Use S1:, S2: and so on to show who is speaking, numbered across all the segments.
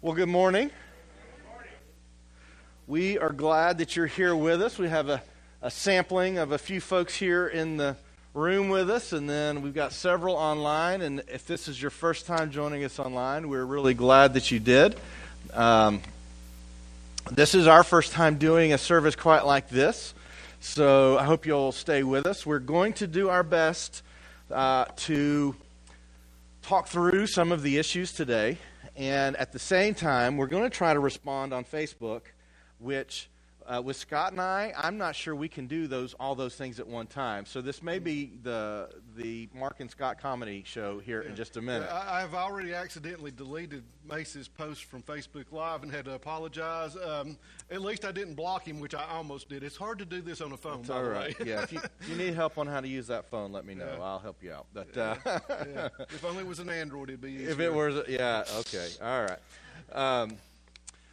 S1: Well, good morning. We are glad that you're here with us. We have a, a, sampling of a few folks here in the room with us, and then we've got several online. And if this is your first time joining us online, we're really glad that you did. Um, this is our first time doing a service quite like this, so I hope you'll stay with us. We're going to do our best uh, to talk through some of the issues today. And at the same time, we're going to try to respond on Facebook, which uh, with Scott and I, I'm not sure we can do those all those things at one time. So this may be the the Mark and Scott comedy show here yeah. in just a minute.
S2: I, have already accidentally deleted Mace's post from Facebook Live and had to apologize. Um, at least I didn't block him, which I almost did. It's hard to do this on a phone.
S1: All right. yeah. If you, if you, need help on how to use that phone, let me know. Yeah. I'll help you out. But uh,
S2: yeah. if only it was an Android, it'd be easier.
S1: If it was, yeah. Okay. All right. Um,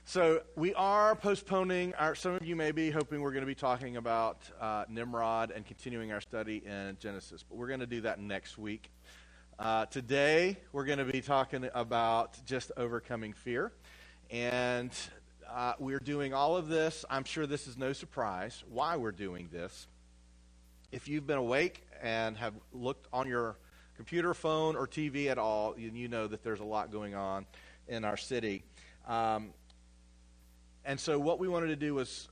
S1: so we are postponing our. Some of you may be hoping we're going to be talking about uh, Nimrod and continuing our study in Genesis, but we're going to do that next week. Uh, today we're going to be talking about just overcoming fear, and uh, we're doing all of this. I'm sure this is no surprise why we're doing this. If you've been awake and have looked on your computer, phone, or TV at all, you, you know that there's a lot going on in our city. Um, and so, what we wanted to do was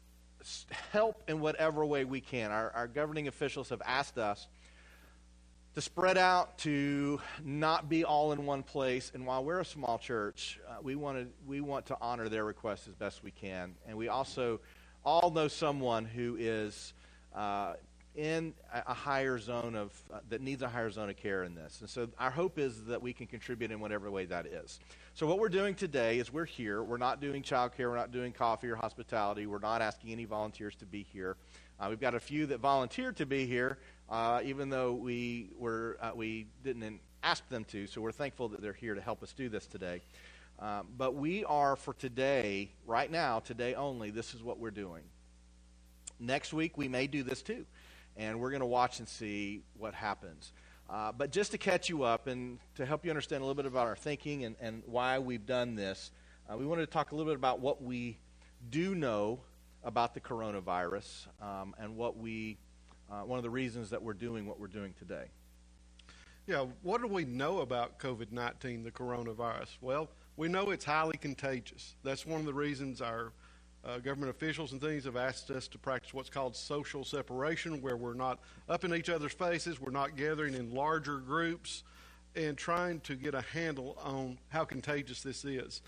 S1: help in whatever way we can. Our, our governing officials have asked us to spread out, to not be all in one place. And while we're a small church, uh, we, wanted, we want to honor their requests as best we can. And we also all know someone who is uh, in a higher zone of uh, that needs a higher zone of care in this. And so our hope is that we can contribute in whatever way that is. So what we're doing today is we're here. We're not doing childcare. We're not doing coffee or hospitality. We're not asking any volunteers to be here. Uh, we've got a few that volunteered to be here, uh, even though we were uh, we didn't ask them to. So we're thankful that they're here to help us do this today. Um, but we are for today, right now, today only. This is what we're doing. Next week we may do this too and we're going to watch and see what happens. Uh, but just to catch you up and to help you understand a little bit about our thinking and, and why we've done this, uh, we wanted to talk a little bit about what we do know about the coronavirus um, and what we, uh, one of the reasons that we're doing what we're doing today.
S2: Yeah, what do we know about COVID 19, the coronavirus? Well, we know it's highly contagious. That's one of the reasons our uh, government officials and things have asked us to practice what's called social separation, where we're not up in each other's faces, we're not gathering in larger groups, and trying to get a handle on how contagious this is.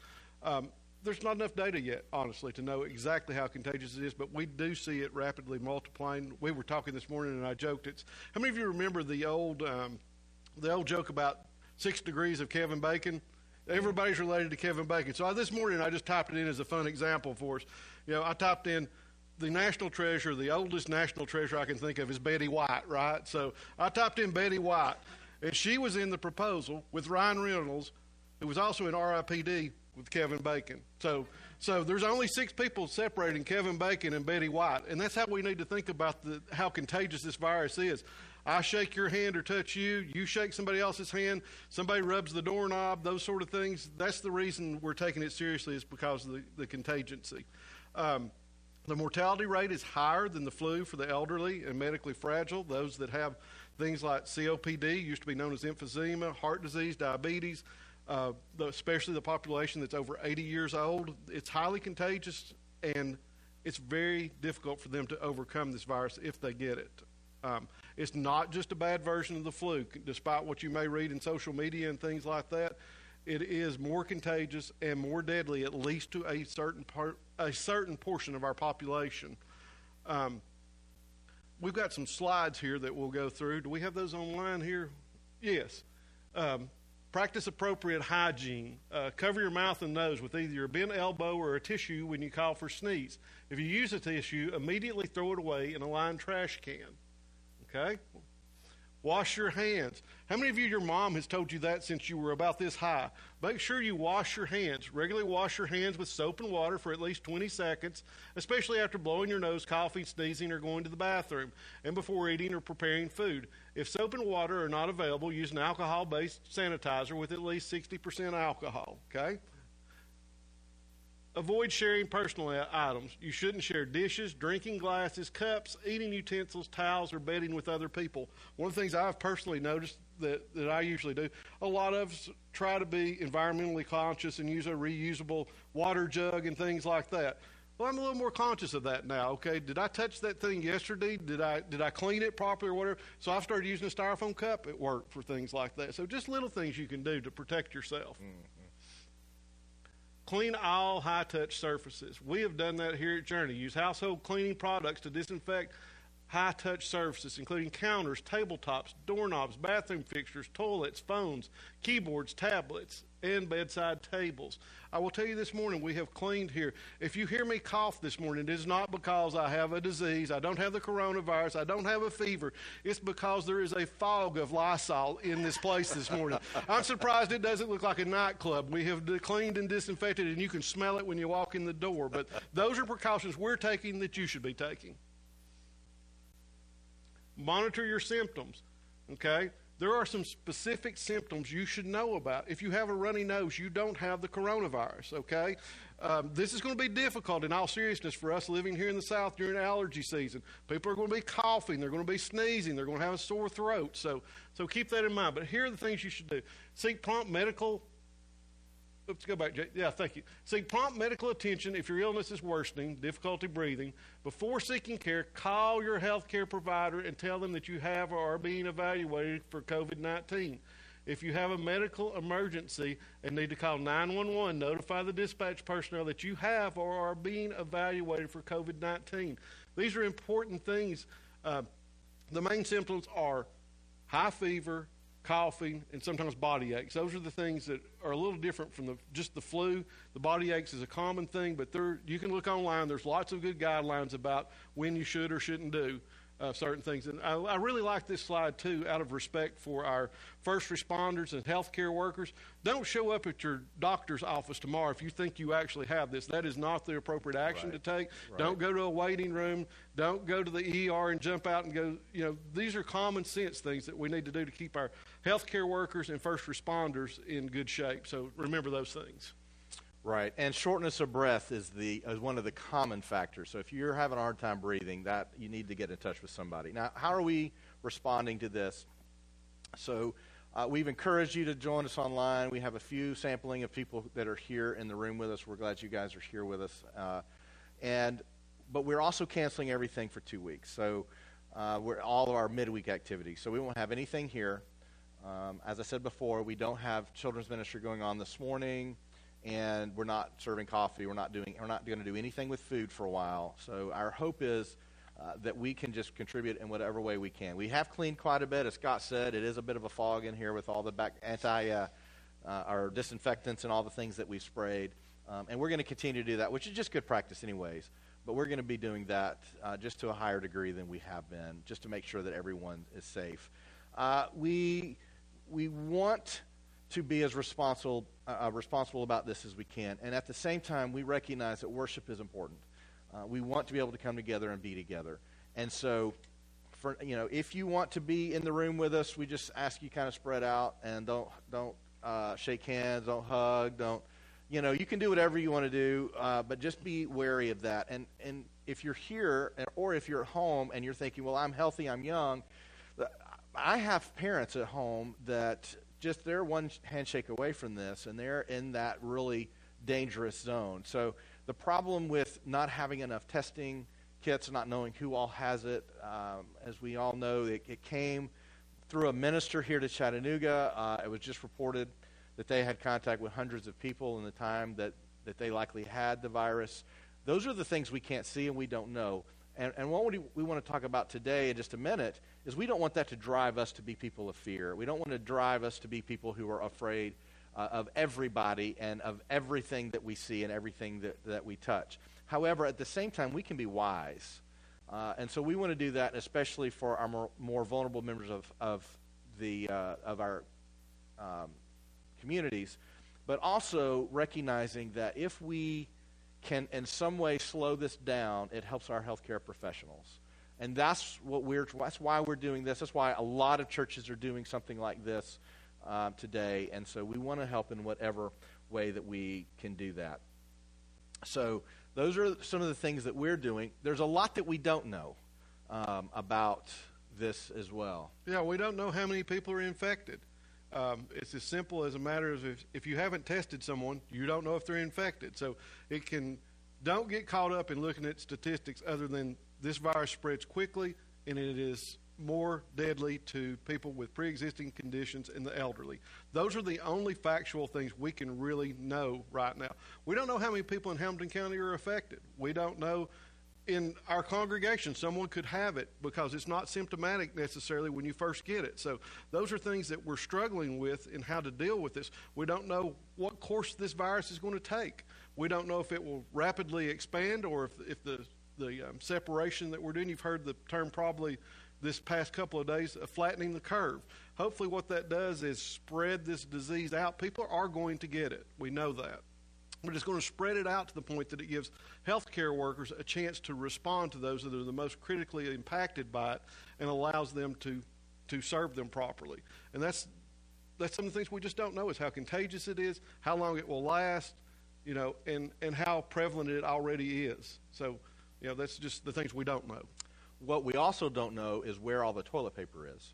S2: Um, there's not enough data yet, honestly, to know exactly how contagious it is, but we do see it rapidly multiplying. We were talking this morning, and I joked. It's how many of you remember the old um, the old joke about six degrees of Kevin Bacon? Everybody's related to Kevin Bacon. So I, this morning I just typed it in as a fun example for us. You know, I typed in the national treasure, the oldest national treasure I can think of is Betty White, right? So I typed in Betty White, and she was in the proposal with Ryan Reynolds, who was also in RIPD with Kevin Bacon. So, so there's only six people separating Kevin Bacon and Betty White, and that's how we need to think about the, how contagious this virus is. I shake your hand or touch you, you shake somebody else's hand, somebody rubs the doorknob, those sort of things. That's the reason we're taking it seriously is because of the, the contingency. Um, the mortality rate is higher than the flu for the elderly and medically fragile, those that have things like COPD, used to be known as emphysema, heart disease, diabetes, uh, especially the population that's over 80 years old. It's highly contagious and it's very difficult for them to overcome this virus if they get it. Um, it's not just a bad version of the flu, despite what you may read in social media and things like that. It is more contagious and more deadly, at least to a certain part, a certain portion of our population. Um, we've got some slides here that we'll go through. Do we have those online here? Yes. Um, practice appropriate hygiene. Uh, cover your mouth and nose with either a bent elbow or a tissue when you call for sneeze. If you use a tissue, immediately throw it away in a lined trash can. Okay? Wash your hands. How many of you, your mom has told you that since you were about this high? Make sure you wash your hands. Regularly wash your hands with soap and water for at least 20 seconds, especially after blowing your nose, coughing, sneezing, or going to the bathroom, and before eating or preparing food. If soap and water are not available, use an alcohol based sanitizer with at least 60% alcohol. Okay? Avoid sharing personal items. You shouldn't share dishes, drinking glasses, cups, eating utensils, towels, or bedding with other people. One of the things I've personally noticed that, that I usually do, a lot of us try to be environmentally conscious and use a reusable water jug and things like that. Well, I'm a little more conscious of that now. Okay, did I touch that thing yesterday? Did I did I clean it properly or whatever? So I've started using a styrofoam cup at work for things like that. So just little things you can do to protect yourself. Mm-hmm. Clean all high touch surfaces. We have done that here at Journey. Use household cleaning products to disinfect high touch surfaces, including counters, tabletops, doorknobs, bathroom fixtures, toilets, phones, keyboards, tablets, and bedside tables. I will tell you this morning, we have cleaned here. If you hear me cough this morning, it is not because I have a disease, I don't have the coronavirus, I don't have a fever. It's because there is a fog of Lysol in this place this morning. I'm surprised it doesn't look like a nightclub. We have cleaned and disinfected, and you can smell it when you walk in the door. But those are precautions we're taking that you should be taking. Monitor your symptoms. Okay? There are some specific symptoms you should know about. If you have a runny nose, you don't have the coronavirus, okay? Um, this is going to be difficult in all seriousness for us living here in the South during allergy season. People are going to be coughing, they're going to be sneezing, they're going to have a sore throat. So, so keep that in mind. But here are the things you should do seek prompt medical Let's go back, Jay. Yeah, thank you. Seek prompt medical attention if your illness is worsening, difficulty breathing. Before seeking care, call your health care provider and tell them that you have or are being evaluated for COVID 19. If you have a medical emergency and need to call 911, notify the dispatch personnel that you have or are being evaluated for COVID 19. These are important things. Uh, the main symptoms are high fever, coughing, and sometimes body aches. Those are the things that are a little different from the, just the flu. The body aches is a common thing, but there, you can look online. There's lots of good guidelines about when you should or shouldn't do uh, certain things. And I, I, really like this slide too, out of respect for our first responders and healthcare workers. Don't show up at your doctor's office tomorrow if you think you actually have this. That is not the appropriate action right. to take. Right. Don't go to a waiting room. Don't go to the ER and jump out and go. You know, these are common sense things that we need to do to keep our healthcare workers and first responders in good shape. So remember those things.
S1: Right, and shortness of breath is the is one of the common factors. So if you're having a hard time breathing, that you need to get in touch with somebody. Now, how are we responding to this? So uh, we've encouraged you to join us online. We have a few sampling of people that are here in the room with us. We're glad you guys are here with us, uh, and but we're also canceling everything for two weeks. So uh, we're all of our midweek activities. So we won't have anything here. Um, as I said before, we don't have children's ministry going on this morning and we're not serving coffee. We're not doing. We're not going to do anything with food for a while. So our hope is uh, that we can just contribute in whatever way we can. We have cleaned quite a bit, as Scott said. It is a bit of a fog in here with all the back, anti uh, uh, our disinfectants and all the things that we've sprayed, um, and we're going to continue to do that, which is just good practice, anyways. But we're going to be doing that uh, just to a higher degree than we have been, just to make sure that everyone is safe. Uh, we we want to be as responsible, uh, uh, responsible about this as we can. And at the same time, we recognize that worship is important. Uh, we want to be able to come together and be together. And so, for, you know, if you want to be in the room with us, we just ask you kind of spread out and don't, don't uh, shake hands, don't hug, don't, you know, you can do whatever you want to do, uh, but just be wary of that. And, and if you're here or if you're at home and you're thinking, well, I'm healthy, I'm young, I have parents at home that just they're one handshake away from this, and they're in that really dangerous zone. So the problem with not having enough testing kits, not knowing who all has it, um, as we all know, it, it, came through a minister here to Chattanooga. Uh, it was just reported that they had contact with hundreds of people in the time that, that they likely had the virus. Those are the things we can't see and we don't know. And, and what we, want to talk about today in just a minute is we don't want that to drive us to be people of fear. We don't want to drive us to be people who are afraid uh, of everybody and of everything that we see and everything that, that we touch. However, at the same time, we can be wise. Uh, and so we want to do that, especially for our more, more vulnerable members of, of, the, uh, of our um, communities, but also recognizing that if we can in some way slow this down, it helps our healthcare professionals. And that's what we're that's why we're doing this. That's why a lot of churches are doing something like this um, today. And so we want to help in whatever way that we can do that. So those are some of the things that we're doing. There's a lot that we don't know um, about this as well.
S2: Yeah, we don't know how many people are infected. Um, it's as simple as a matter of if, if you haven't tested someone, you don't know if they're infected. So it can don't get caught up in looking at statistics other than this virus spreads quickly and it is more deadly to people with pre-existing conditions and the elderly. Those are the only factual things we can really know right now. We don't know how many people in Hamilton County are affected. We don't know in our congregation someone could have it because it's not symptomatic necessarily when you first get it. So those are things that we're struggling with in how to deal with this. We don't know what course this virus is going to take. We don't know if it will rapidly expand or if, if the the um, separation that we're doing. You've heard the term probably this past couple of days of flattening the curve. Hopefully, what that does is spread this disease out. People are going to get it. We know that. But it's going to spread it out to the point that it gives healthcare workers a chance to respond to those that are the most critically impacted by it and allows them to, to serve them properly. And that's, that's some of the things we just don't know is how contagious it is, how long it will last, you know, and, and how prevalent it already is. So, you know, that's just the things we don't know.
S1: What we also don't know is where all the toilet paper is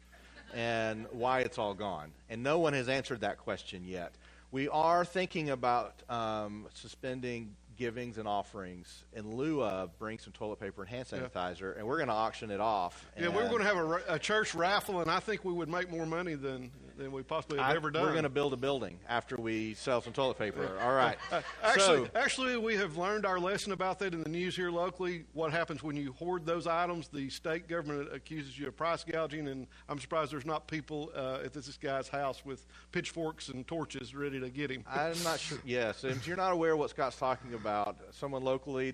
S1: and why it's all gone. And no one has answered that question yet. We are thinking about um, suspending givings and offerings in lieu of bring some toilet paper and hand sanitizer, yeah. and we're going to auction it off.
S2: Yeah, we are going to have a, a, church raffle, and I think we would make more money than, than we possibly have
S1: I,
S2: ever done.
S1: We're going to build a building after we sell some toilet paper. All right. Uh,
S2: actually, so, actually, we have learned our lesson about that in the news here locally. What happens when you hoard those items? The state government accuses you of price gouging, and I'm surprised there's not people uh, at this guy's house with pitchforks and torches ready to get him.
S1: I'm not sure. Yes, if you're not aware of what Scott's talking about, someone locally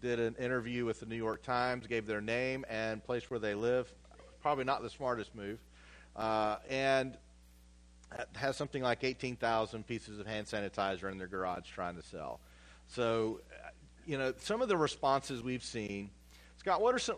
S1: did an interview with the New York Times, gave their name and place where they live. Probably not the smartest move. Uh, and has something like 18,000 pieces of hand sanitizer in their garage trying to sell. So, you know, some of the responses we've seen. Scott, what are some,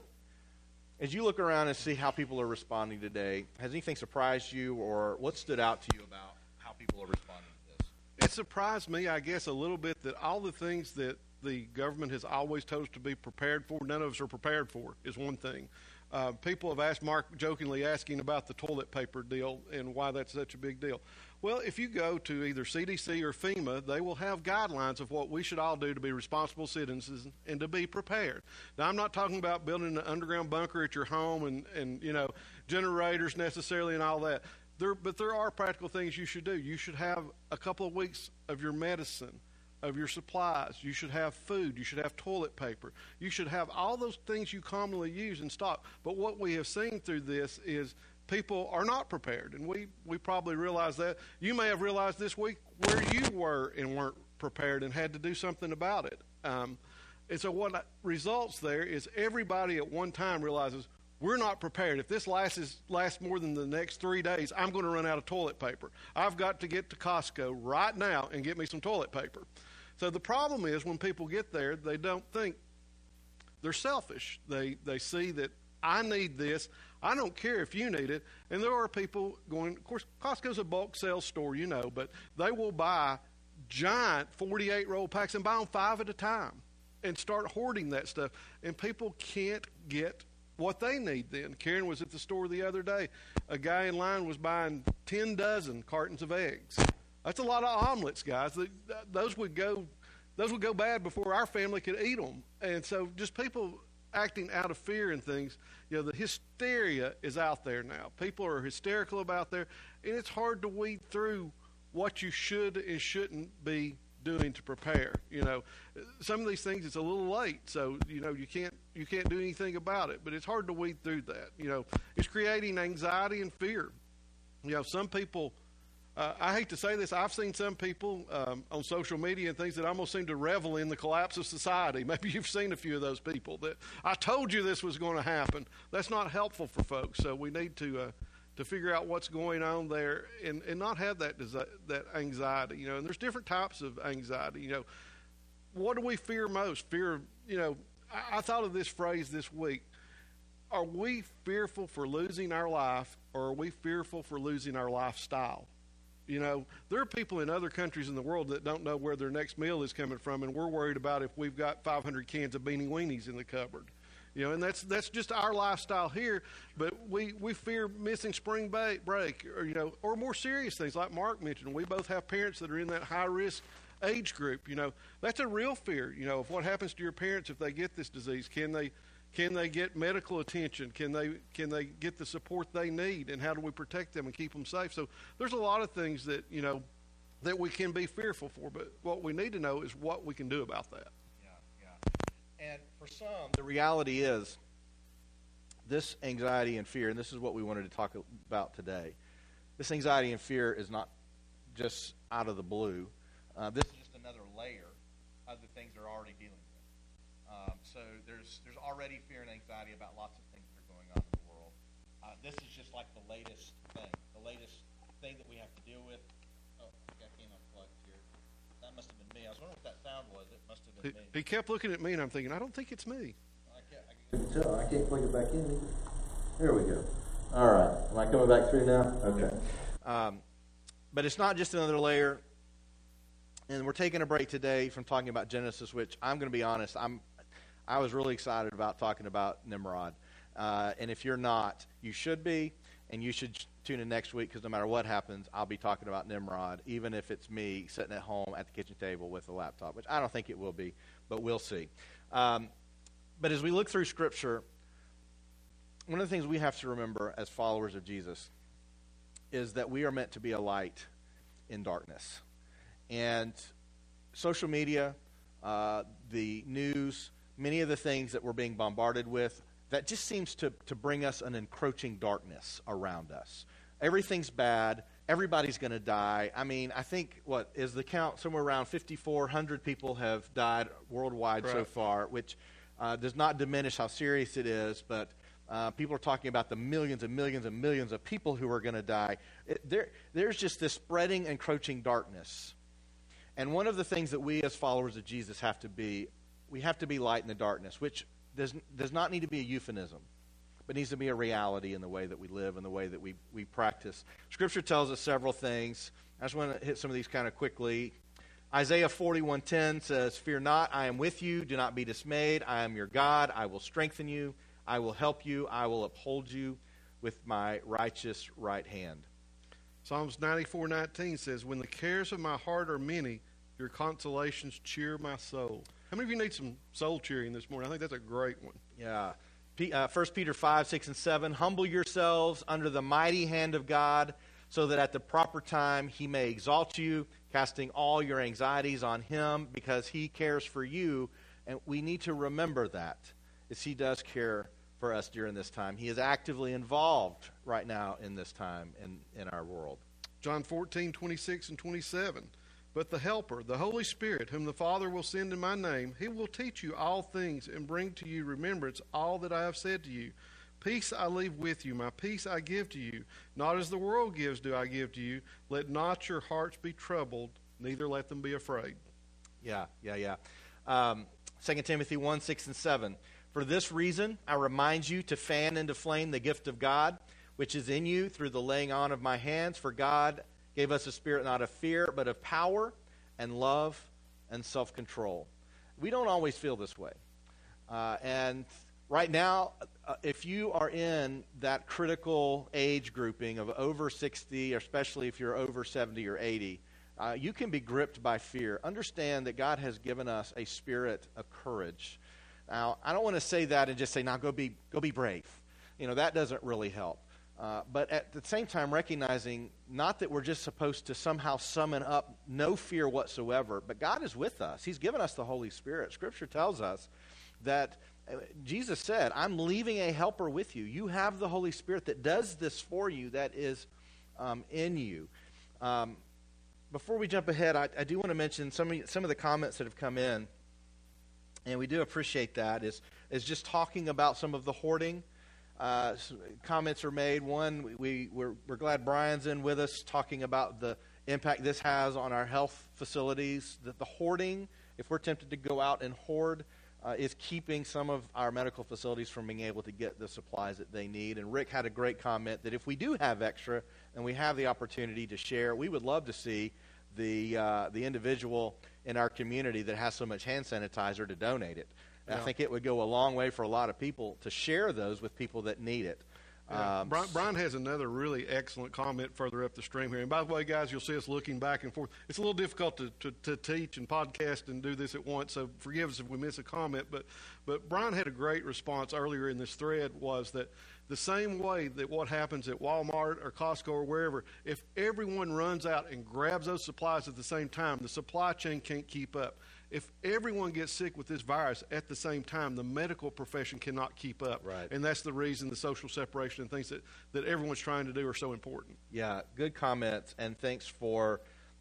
S1: as you look around and see how people are responding today, has anything surprised you or what stood out to you about how people are responding to this?
S2: It surprised me, I guess, a little bit that all the things that the government has always told us to be prepared for, none of us are prepared for, is one thing. Uh, people have asked Mark jokingly asking about the toilet paper deal and why that's such a big deal. Well, if you go to either CDC or FEMA, they will have guidelines of what we should all do to be responsible citizens and to be prepared. Now, I'm not talking about building an underground bunker at your home and, and you know, generators necessarily and all that. There, but there are practical things you should do. You should have a couple of weeks of your medicine of your supplies. You should have food. You should have toilet paper. You should have all those things you commonly use in stock. But what we have seen through this is people are not prepared. And we, we probably realize that. You may have realized this week where you were and weren't prepared and had to do something about it. Um, and so what results there is everybody at one time realizes we're not prepared. If this lasts, lasts more than the next three days, I'm going to run out of toilet paper. I've got to get to Costco right now and get me some toilet paper. So the problem is when people get there, they don't think they're selfish. They they see that I need this. I don't care if you need it. And there are people going. Of course, Costco's a bulk sales store, you know, but they will buy giant 48 roll packs and buy them five at a time and start hoarding that stuff. And people can't get what they need then. Karen was at the store the other day. A guy in line was buying 10 dozen cartons of eggs. That's a lot of omelets, guys. Those would go, those would go bad before our family could eat them. And so, just people acting out of fear and things. You know, the hysteria is out there now. People are hysterical about there, and it's hard to weed through what you should and shouldn't be doing to prepare. You know, some of these things it's a little late, so you know you can't you can't do anything about it. But it's hard to weed through that. You know, it's creating anxiety and fear. You know, some people uh, I hate to say this, I've seen some people um, on social media and things that almost seem to revel in the collapse of society. Maybe you've seen a few of those people that I told you this was going to happen. That's not helpful for folks. So we need to uh, to figure out what's going on there and, and not have that that anxiety. You know, and there's different types of anxiety. You know, what do we fear most? Fear. You know, I, I thought of this phrase this week. Are we fearful for losing our life, or are we fearful for losing our lifestyle? You know, there are people in other countries in the world that don't know where their next meal is coming from, and we're worried about if we've got 500 cans of beanie weenies in the cupboard. You know, and that's that's just our lifestyle here. But we, we fear missing spring break, or you know, or more serious things like Mark mentioned. We both have parents that are in that high risk age group. You know, that's a real fear. You know, of what happens to your parents if they get this disease. Can they can they get medical attention? Can they can they get the support they need? And how do we protect them and keep them safe? So there's a lot of things that you know that we can be fearful for, but what we need to know is what we can do about that.
S1: Yeah, yeah. And for some, the reality is this anxiety and fear, and this is what we wanted to talk about today. This anxiety and fear is not just out of the blue. Uh, this is just another layer of the things they're already dealing so there's there's already fear and anxiety about lots of things that are going on in the world. Uh, this is just like the latest thing, the latest thing that we have to deal with. Oh, I came unplugged here. That must have been me. I was wondering what that sound was. It must have been
S2: he,
S1: me.
S2: He kept looking at me, and I'm thinking, I don't think it's me.
S1: I can't, I can't tell. I can't plug it back in. There we go. All right. Am I coming back through now? Okay. Um, but it's not just another layer. And we're taking a break today from talking about Genesis, which I'm going to be honest, I'm I was really excited about talking about Nimrod. Uh, and if you're not, you should be, and you should tune in next week because no matter what happens, I'll be talking about Nimrod, even if it's me sitting at home at the kitchen table with a laptop, which I don't think it will be, but we'll see. Um, but as we look through Scripture, one of the things we have to remember as followers of Jesus is that we are meant to be a light in darkness. And social media, uh, the news, many of the things that we're being bombarded with, that just seems to, to bring us an encroaching darkness around us. Everything's bad. Everybody's going to die. I mean, I think, what is the count? Somewhere around 5,400 people have died worldwide right. so far, which uh, does not diminish how serious it is, but uh, people are talking about the millions and millions and millions of people who are going to die. It, there, there's just this spreading, encroaching darkness. And one of the things that we as followers of Jesus have to be we have to be light in the darkness, which does, does not need to be a euphemism, but needs to be a reality in the way that we live and the way that we, we practice. Scripture tells us several things. I just want to hit some of these kind of quickly. Isaiah 41:10 says, "Fear not, I am with you. Do not be dismayed. I am your God. I will strengthen you. I will help you. I will uphold you with my righteous right hand."
S2: Psalms 94:19 says, "When the cares of my heart are many, your consolations cheer my soul." How many of you need some soul cheering this morning? I think that's a great one.
S1: Yeah. Uh, 1 Peter 5, 6, and 7. Humble yourselves under the mighty hand of God, so that at the proper time he may exalt you, casting all your anxieties on him, because he cares for you. And we need to remember that, as he does care for us during this time. He is actively involved right now in this time in, in our world.
S2: John 14, 26 and 27. But the Helper, the Holy Spirit, whom the Father will send in my name, he will teach you all things and bring to you remembrance all that I have said to you. Peace I leave with you, my peace I give to you. Not as the world gives do I give to you. Let not your hearts be troubled, neither let them be afraid.
S1: Yeah, yeah, yeah. Um, 2 Timothy 1 6 and 7. For this reason, I remind you to fan into flame the gift of God, which is in you through the laying on of my hands. For God gave us a spirit not of fear, but of power and love and self control. We don't always feel this way. Uh, and right now, uh, if you are in that critical age grouping of over 60, especially if you're over 70 or 80, uh, you can be gripped by fear. Understand that God has given us a spirit of courage. Now, I don't want to say that and just say, now go be, go be brave. You know, that doesn't really help. Uh, but at the same time, recognizing not that we're just supposed to somehow summon up no fear whatsoever, but God is with us. He's given us the Holy Spirit. Scripture tells us that uh, Jesus said, I'm leaving a helper with you. You have the Holy Spirit that does this for you, that is um, in you. Um, before we jump ahead, I, I do want to mention some of, some of the comments that have come in, and we do appreciate that, is, is just talking about some of the hoarding uh, comments are made. One, we, we're, we're glad Brian's in with us talking about the impact this has on our health facilities, the, the hoarding. If we're tempted to go out and hoard, uh, is keeping some of our medical facilities from being able to get the supplies that they need. And Rick had a great comment that if we do have extra and we have the opportunity to share, we would love to see the uh, the individual in our community that has so much hand sanitizer to donate it. Yeah. I think it would go a long way for a lot of people to share those with people that need it.
S2: Yeah. Um, Brian, Brian, has another really excellent comment further up the stream here. And by the way, guys, you'll see us looking back and forth. It's a little difficult to, to, to, teach and podcast and do this at once, so forgive us if we miss a comment. But, but Brian had a great response earlier in this thread was that the same way that what happens at Walmart or Costco or wherever, if everyone runs out and grabs those supplies at the same time, the supply chain can't keep up if everyone gets sick with this virus at the same time, the medical profession cannot keep up.
S1: Right.
S2: And that's the reason the social separation and things that, that everyone's trying to do are so important.
S1: Yeah, good comments, and thanks for,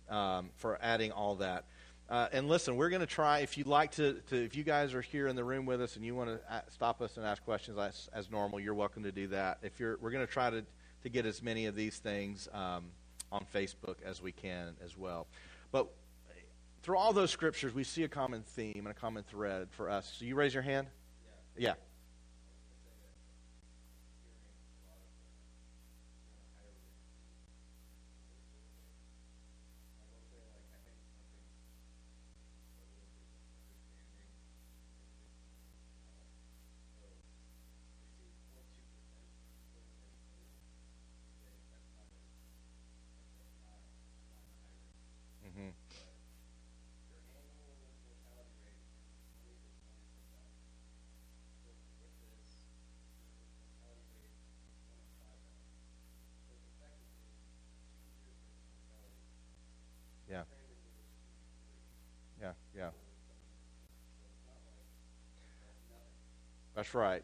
S1: um, for adding all that. Uh, and listen, we're going to try. If you'd like to, to, if you guys are here in the room with us and you want to stop us and ask questions as, as normal, you're welcome to do that. If you're, we're going to try to to get as many of these things um, on Facebook as we can as well. But through all those scriptures, we see a common theme and a common thread for us. So you raise your hand? Yeah. yeah. That's right.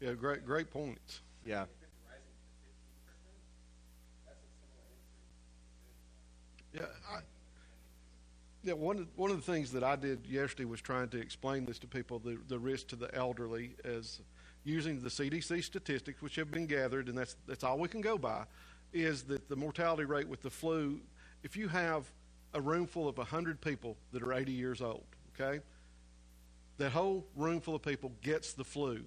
S2: Yeah, great, great points.
S1: Yeah.
S2: Yeah, I, yeah. One of, one of the things that I did yesterday was trying to explain this to people the the risk to the elderly as using the CDC statistics, which have been gathered, and that's, that's all we can go by, is that the mortality rate with the flu, if you have a room full of 100 people that are 80 years old, okay, that whole room full of people gets the flu,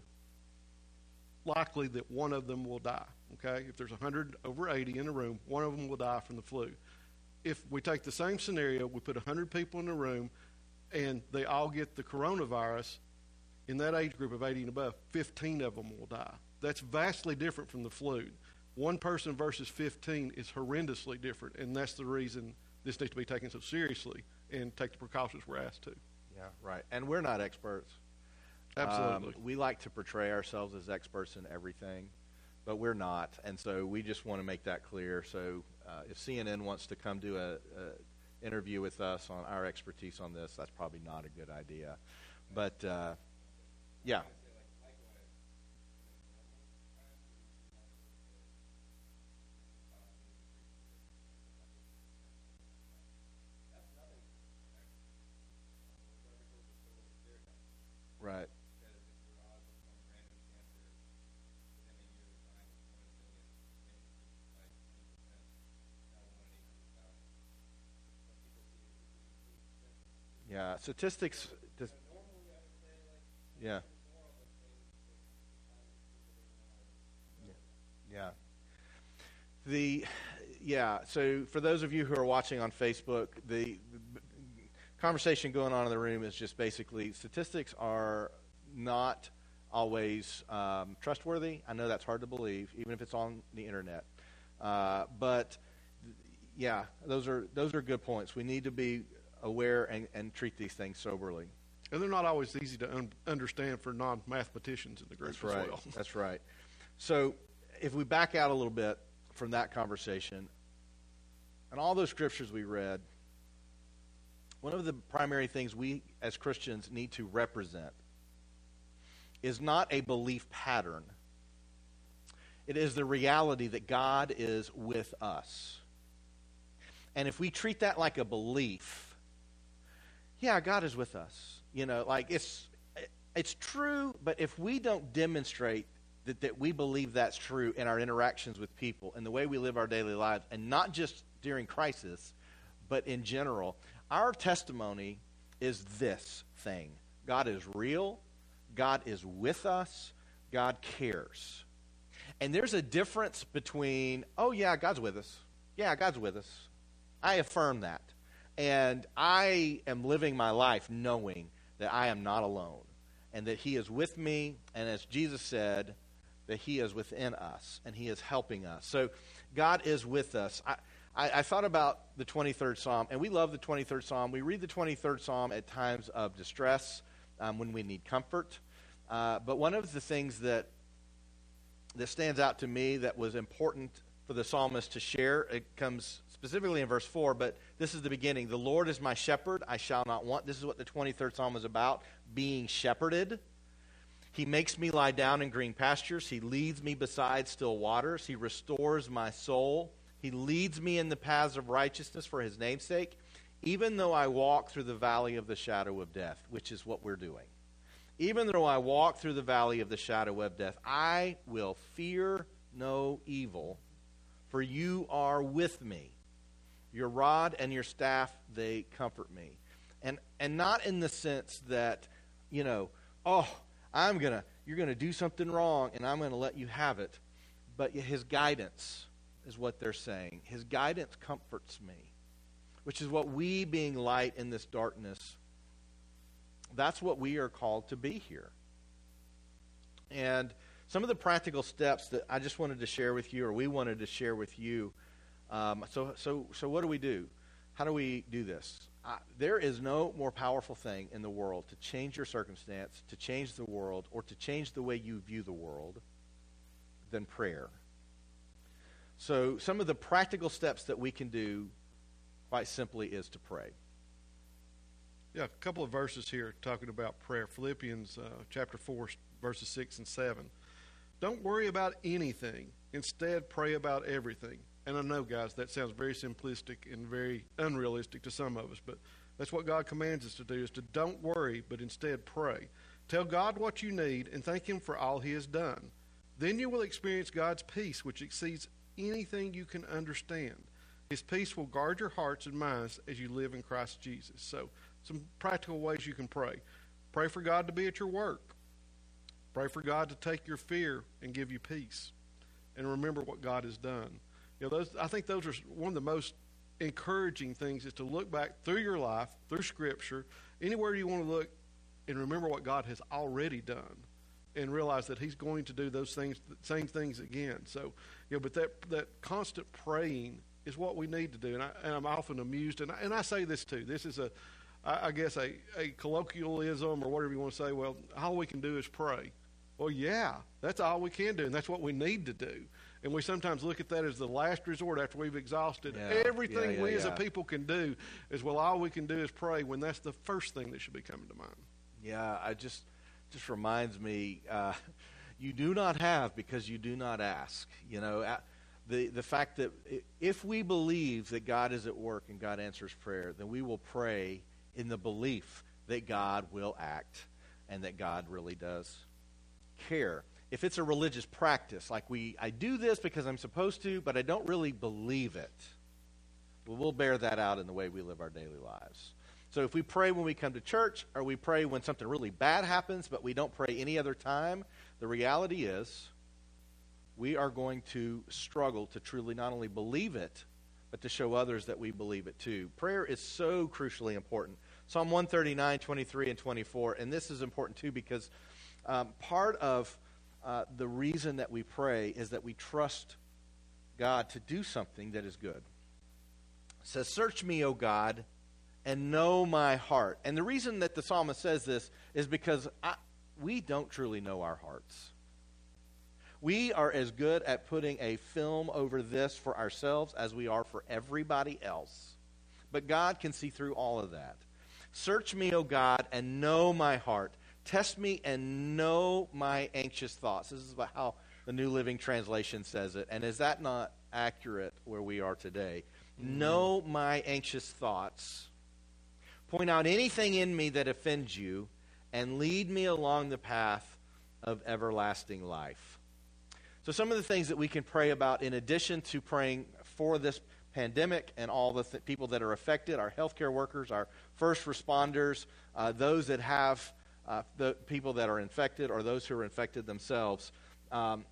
S2: likely that one of them will die, okay? If there's 100 over 80 in a room, one of them will die from the flu. If we take the same scenario, we put 100 people in a room, and they all get the coronavirus, in that age group of 80 and above, 15 of them will die. That's vastly different from the flu. One person versus 15 is horrendously different, and that's the reason this needs to be taken so seriously and take the precautions we're asked to.
S1: Yeah, right. And we're not experts.
S2: Absolutely.
S1: Um, we like to portray ourselves as experts in everything, but we're not. And so we just want to make that clear. So uh, if CNN wants to come do a, a interview with us on our expertise on this, that's probably not a good idea. But uh, yeah. Right. Yeah, statistics. Yeah. Yeah. The yeah. So for those of you who are watching on Facebook, the conversation going on in the room is just basically statistics are not always um, trustworthy. I know that's hard to believe, even if it's on the internet. Uh, but yeah, those are those are good points. We need to be aware and, and treat these things soberly.
S2: And they're not always easy to un- understand for non mathematicians in the group
S1: That's right.
S2: Well.
S1: That's right. So if we back out a little bit from that conversation, and all those scriptures we read, one of the primary things we as Christians need to represent is not a belief pattern. It is the reality that God is with us. And if we treat that like a belief, yeah, God is with us. You know, like it's it's true, but if we don't demonstrate that, that we believe that's true in our interactions with people and the way we live our daily lives, and not just during crisis, but in general. Our testimony is this thing God is real, God is with us, God cares. And there's a difference between, oh, yeah, God's with us. Yeah, God's with us. I affirm that. And I am living my life knowing that I am not alone and that He is with me. And as Jesus said, that He is within us and He is helping us. So God is with us. I, I, I, thought about the 23rd Psalm, and we love the 23rd Psalm. We read the 23rd Psalm at times of distress um, when we need comfort. Uh, but one of the things that that stands out to me that was important for the psalmist to share, it comes specifically in verse 4, but this is the beginning. The Lord is my shepherd, I shall not want. This is what the 23rd Psalm is about being shepherded. He makes me lie down in green pastures. He leads me beside still waters. He restores my soul. He leads me in the paths of righteousness for his name'sake, even though I walk through the valley of the shadow of death, which is what we're doing. Even though I walk through the valley of the shadow of death, I will fear no evil, for you are with me. Your rod and your staff, they comfort me. And, and not in the sense that, you know, oh, I'm going to, you're going to do something wrong and I'm going to let you have it. But his guidance is what they're saying. His guidance comforts me, which is what we, being light in this darkness, that's what we are called to be here. And some of the practical steps that I just wanted to share with you, or we wanted to share with you. Um, so, so, so, what do we do? How do we do this? Uh, there is no more powerful thing in the world to change your circumstance, to change the world, or to change the way you view the world than prayer. So, some of the practical steps that we can do, quite simply, is to pray.
S2: Yeah, a couple of verses here talking about prayer. Philippians uh, chapter 4, verses 6 and 7. Don't worry about anything. Instead, pray about everything. And I know, guys, that sounds very simplistic and very unrealistic to some of us, but that's what God commands us to do is to don't worry, but instead pray. Tell God what you need and thank Him for all He has done. Then you will experience God's peace, which exceeds anything you can understand. His peace will guard your hearts and minds as you live in Christ Jesus. So some practical ways you can pray. Pray for God to be at your work. Pray for God to take your fear and give you peace. And remember what God has done. You know, those, I think those are one of the most encouraging things is to look back through your life, through Scripture, anywhere you want to look, and remember what God has already done, and realize that He's going to do those things, same things again. So, you know, but that that constant praying is what we need to do. And, I, and I'm often amused, and I, and I say this too. This is a I, I guess, a, a colloquialism or whatever you want to say, well, all we can do is pray. Well, yeah, that's all we can do, and that's what we need to do. And we sometimes look at that as the last resort after we've exhausted yeah. everything yeah, yeah, we as a people can do. Is well, all we can do is pray when that's the first thing that should be coming to mind.
S1: Yeah, I just just reminds me, uh, you do not have because you do not ask. You know, the the fact that if we believe that God is at work and God answers prayer, then we will pray in the belief that God will act and that God really does care. If it's a religious practice, like we, I do this because I'm supposed to, but I don't really believe it, well, we'll bear that out in the way we live our daily lives. So if we pray when we come to church, or we pray when something really bad happens, but we don't pray any other time, the reality is we are going to struggle to truly not only believe it, but to show others that we believe it too. Prayer is so crucially important. Psalm 139, 23, and 24. And this is important too because um, part of uh, the reason that we pray is that we trust God to do something that is good. It says, Search me, O God, and know my heart. And the reason that the psalmist says this is because I, we don't truly know our hearts. We are as good at putting a film over this for ourselves as we are for everybody else. But God can see through all of that. Search me, O God, and know my heart. Test me and know my anxious thoughts. This is about how the New Living Translation says it. And is that not accurate where we are today? Mm-hmm. Know my anxious thoughts. Point out anything in me that offends you, and lead me along the path of everlasting life. So, some of the things that we can pray about, in addition to praying for this pandemic and all the th- people that are affected our healthcare workers, our first responders, uh, those that have uh, the people that are infected or those who are infected themselves. Um,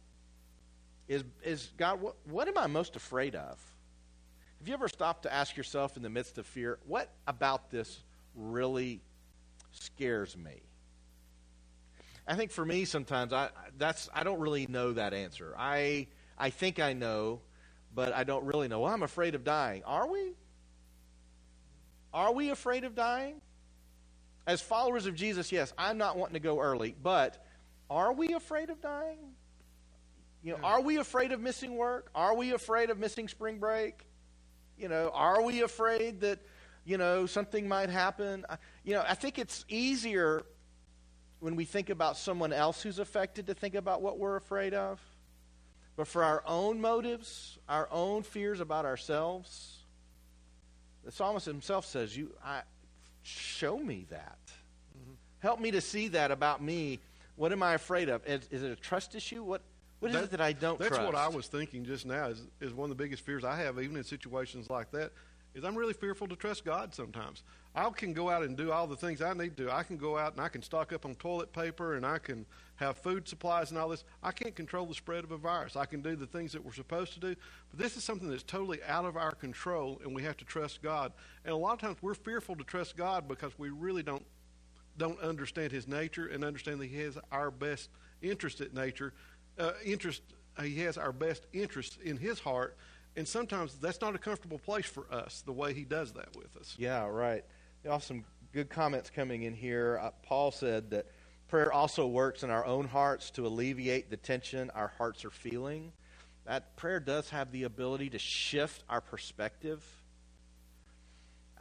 S1: is, is God, what, what am I most afraid of? Have you ever stopped to ask yourself in the midst of fear, what about this really scares me? I think for me sometimes I that's I don't really know that answer. I I think I know, but I don't really know. Well, I'm afraid of dying. Are we? Are we afraid of dying? As followers of Jesus, yes, I'm not wanting to go early, but are we afraid of dying? You know, are we afraid of missing work? Are we afraid of missing spring break? You know, are we afraid that, you know, something might happen? You know, I think it's easier when we think about someone else who's affected to think about what we're afraid of. But for our own motives, our own fears about ourselves, the psalmist himself says, "You, I, show me that. Mm-hmm. Help me to see that about me. What am I afraid of? Is, is it a trust issue? What what is that, it that I don't trust?
S2: that's
S1: trust?
S2: what I was thinking just now. Is is one of the biggest fears I have, even in situations like that, is I'm really fearful to trust God sometimes. I can go out and do all the things I need to. I can go out and I can stock up on toilet paper and I can have food supplies and all this. I can't control the spread of a virus. I can do the things that we're supposed to do, but this is something that's totally out of our control, and we have to trust God. And a lot of times we're fearful to trust God because we really don't don't understand His nature and understand that He has our best interest at nature uh, interest. He has our best interests in His heart, and sometimes that's not a comfortable place for us. The way He does that with us.
S1: Yeah, right. You have some good comments coming in here. Uh, Paul said that prayer also works in our own hearts to alleviate the tension our hearts are feeling. That prayer does have the ability to shift our perspective.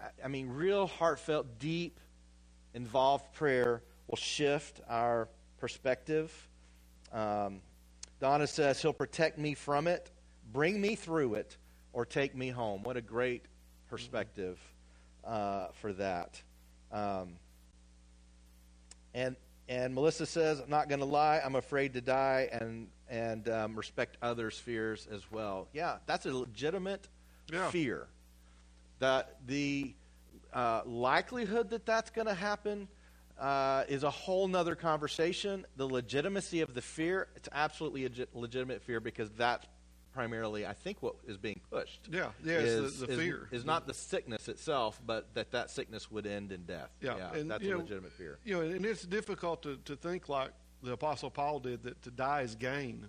S1: I, I mean, real heartfelt, deep, involved prayer will shift our perspective. Um, Donna says, He'll protect me from it, bring me through it, or take me home. What a great perspective uh, for that. Um, and and Melissa says, I'm not going to lie, I'm afraid to die and, and um, respect others' fears as well. Yeah, that's a legitimate yeah. fear. That the uh, likelihood that that's going to happen uh, is a whole nother conversation. The legitimacy of the fear, it's absolutely a legitimate fear because that's primarily, I think, what is being pushed.
S2: Yeah, yeah, is, the, the
S1: is,
S2: fear.
S1: Is not the sickness itself, but that that sickness would end in death.
S2: Yeah,
S1: yeah and, that's a know, legitimate fear.
S2: You know, and it's difficult to, to think like the Apostle Paul did that to die is gain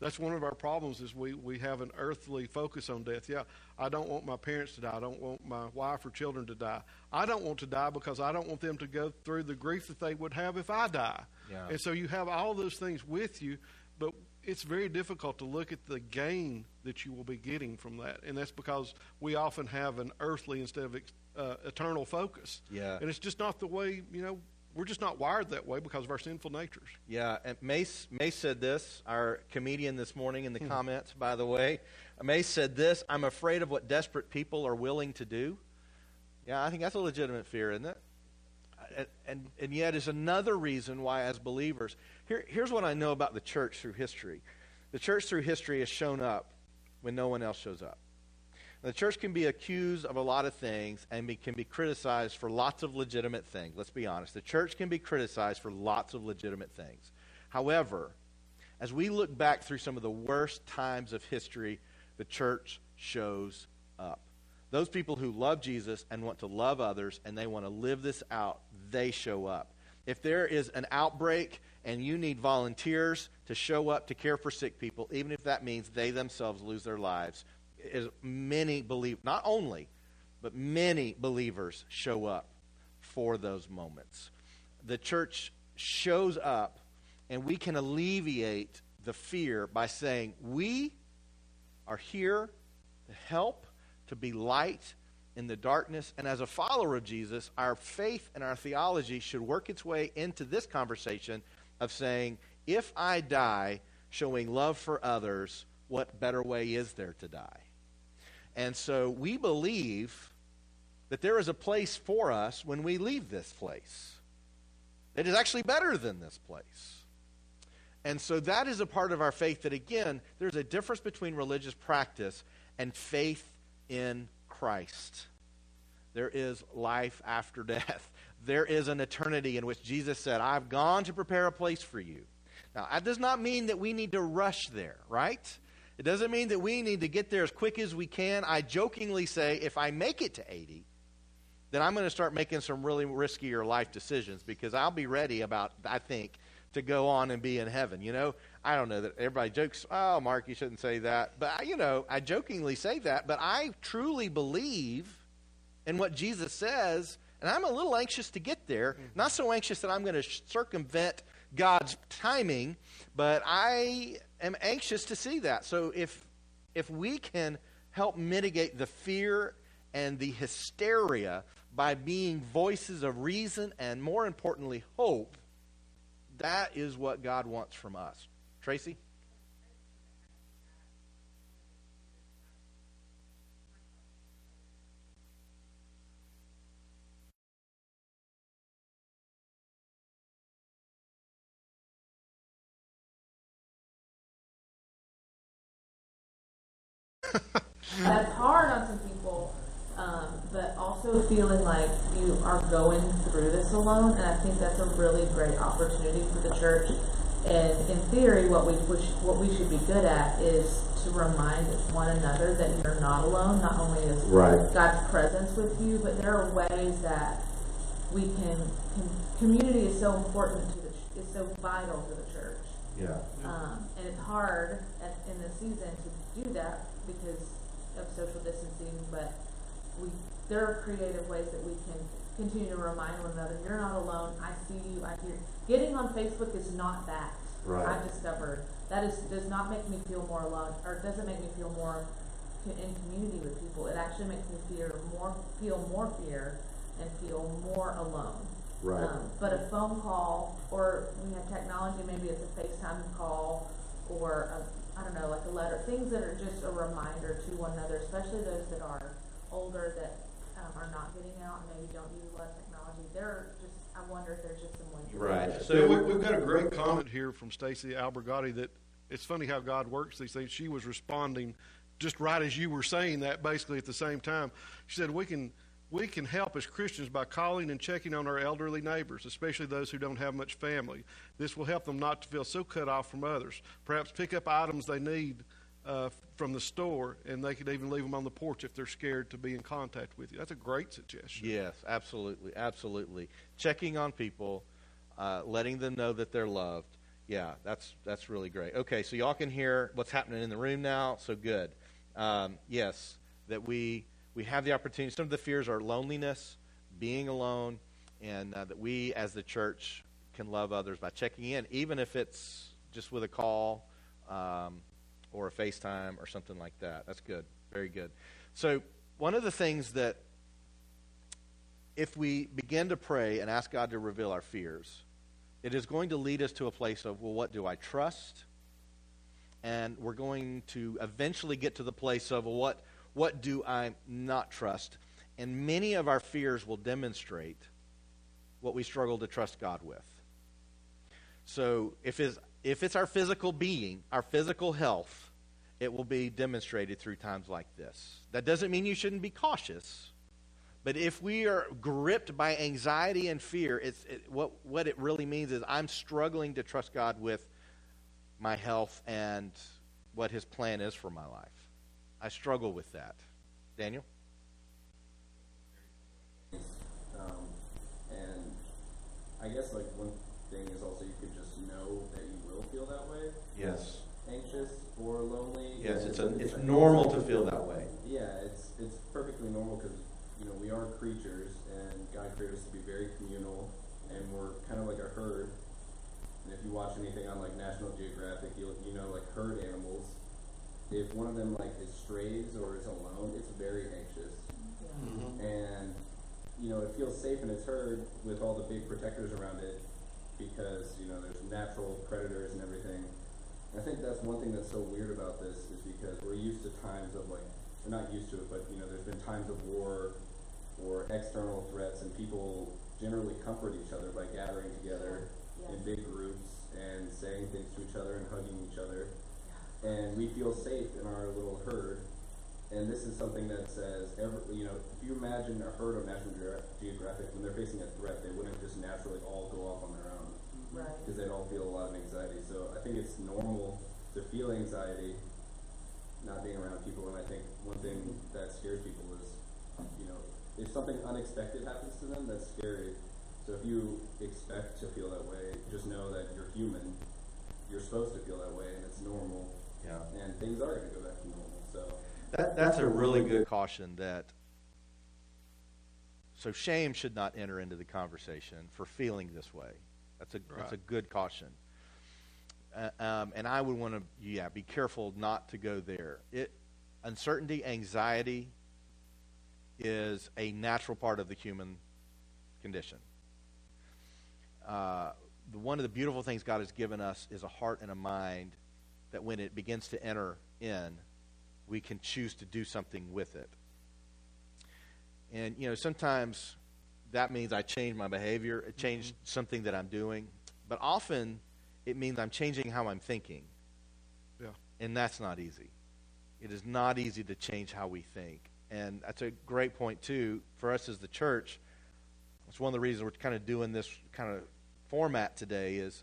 S2: that's one of our problems is we, we have an earthly focus on death. Yeah, I don't want my parents to die. I don't want my wife or children to die. I don't want to die because I don't want them to go through the grief that they would have if I die. Yeah. And so you have all those things with you, it's very difficult to look at the gain that you will be getting from that. And that's because we often have an earthly instead of uh, eternal focus.
S1: Yeah.
S2: And it's just not the way, you know, we're just not wired that way because of our sinful natures.
S1: Yeah, and Mace, Mace said this, our comedian this morning in the hmm. comments, by the way. Mace said this I'm afraid of what desperate people are willing to do. Yeah, I think that's a legitimate fear, isn't it? And, and, and yet, is another reason why, as believers, here, here's what I know about the church through history the church through history has shown up when no one else shows up. The church can be accused of a lot of things and be, can be criticized for lots of legitimate things. Let's be honest. The church can be criticized for lots of legitimate things. However, as we look back through some of the worst times of history, the church shows up. Those people who love Jesus and want to love others and they want to live this out, they show up. If there is an outbreak and you need volunteers to show up to care for sick people, even if that means they themselves lose their lives, as many believe, not only, but many believers show up for those moments. The church shows up, and we can alleviate the fear by saying, We are here to help, to be light in the darkness. And as a follower of Jesus, our faith and our theology should work its way into this conversation of saying, If I die showing love for others, what better way is there to die? And so we believe that there is a place for us when we leave this place. It is actually better than this place. And so that is a part of our faith that, again, there's a difference between religious practice and faith in Christ. There is life after death. There is an eternity in which Jesus said, I've gone to prepare a place for you. Now, that does not mean that we need to rush there, right? It doesn't mean that we need to get there as quick as we can. I jokingly say, if I make it to 80, then I'm going to start making some really riskier life decisions because I'll be ready about, I think, to go on and be in heaven. You know, I don't know that everybody jokes, oh, Mark, you shouldn't say that. But, you know, I jokingly say that, but I truly believe in what Jesus says, and I'm a little anxious to get there. Mm-hmm. Not so anxious that I'm going to circumvent God's timing, but I am anxious to see that. So if if we can help mitigate the fear and the hysteria by being voices of reason and, more importantly, hope, that is what God wants from us. Tracy?
S3: That's hard on some people um, but also feeling like you are going through this alone. And I think that's a really great opportunity for the church. And in theory, what we what we should be good at is to remind one another that you're not alone. Not only is right. God's presence with you, but there are ways that we can, can community is so important to the is so vital to the church.
S1: Yeah.
S3: Um, and it's hard at, in this season to do that because of social distancing, but we there are creative ways that we can continue to remind one another. You're not alone. I see you. I hear. Getting on Facebook is not that.
S1: Right.
S3: I discovered that is does not make me feel more alone, or doesn't make me feel more in community with people. It actually makes me fear more, feel more fear, and feel more alone.
S1: Right. Um,
S3: but a phone call, or we have technology. Maybe it's a FaceTime call, or I don't know, like a letter. Things that are just a reminder to one another, especially those that are older that um, are not getting out and maybe don't use a lot of technology. They're just, I wonder if there's just some way.
S1: Right.
S2: So yeah, we, have got a great comment here from Stacy Albergotti that it's funny how God works these things. She was responding just right as you were saying that, basically at the same time. She said we can we can help as Christians by calling and checking on our elderly neighbors, especially those who don't have much family. This will help them not to feel so cut off from others. Perhaps pick up items they need uh, from the store, and they could even leave them on the porch if they're scared to be in contact with you. That's a great suggestion.
S1: Yes, absolutely, absolutely. Checking on people, uh, letting them know that they're loved. Yeah, that's that's really great. Okay, so y'all can hear what's happening in the room now. So good. Um, yes, that we we have the opportunity. Some of the fears are loneliness, being alone, and uh, that we as the church can love others by checking in, even if it's just with a call. Um, or a FaceTime or something like that. That's good. Very good. So, one of the things that if we begin to pray and ask God to reveal our fears, it is going to lead us to a place of, well, what do I trust? And we're going to eventually get to the place of, well, what, what do I not trust? And many of our fears will demonstrate what we struggle to trust God with. So if it's, if it's our physical being, our physical health, it will be demonstrated through times like this. That doesn't mean you shouldn't be cautious. But if we are gripped by anxiety and fear, it's, it, what, what it really means is I'm struggling to trust God with my health and what His plan is for my life. I struggle with that. Daniel?
S4: Um, and I guess like one thing is also you could just know that you will feel that way.
S1: Yes.
S4: Anxious or lonely.
S1: Yes, it's a, it's normal to feel that way.
S4: Yeah, it's it's perfectly normal because you know we are creatures and God created us to be very communal and we're kind of like a herd. And if you watch anything on like National Geographic, you you know like herd animals. If one of them like is strays or is alone, it's very anxious. Mm-hmm. And you know it feels safe and its herd with all the big protectors around it because you know there's natural predators and everything. I think that's one thing that's so weird about this is because we're used to times of like we're not used to it, but you know there's been times of war or external threats, and people generally comfort each other by gathering together yeah. in big groups and saying things to each other and hugging each other. And we feel safe in our little herd. And this is something that says, every, you know, if you imagine a herd of National Geographic, when they're facing a threat, they wouldn't just naturally all go off on their own
S3: Right.
S4: because they'd all feel a lot of anxiety. So I think it's normal to feel anxiety not being around people. And I think one thing that scares people is, you know, if something unexpected happens to them, that's scary. So if you expect to feel that way, just know that you're human. You're supposed to feel that way, and it's normal.
S1: Yeah.
S4: And things are going to go back to normal. So
S1: That, that's a really good caution that so shame should not enter into the conversation for feeling this way. That's a that's a good caution. Uh, um, and I would want to yeah be careful not to go there. It uncertainty, anxiety is a natural part of the human condition. Uh, the, one of the beautiful things God has given us is a heart and a mind that when it begins to enter in, we can choose to do something with it. And, you know, sometimes that means I change my behavior, it mm-hmm. changed something that I'm doing, but often it means I'm changing how I'm thinking.
S2: Yeah.
S1: And that's not easy. It is not easy to change how we think. And that's a great point, too, for us as the church. It's one of the reasons we're kind of doing this kind of format today is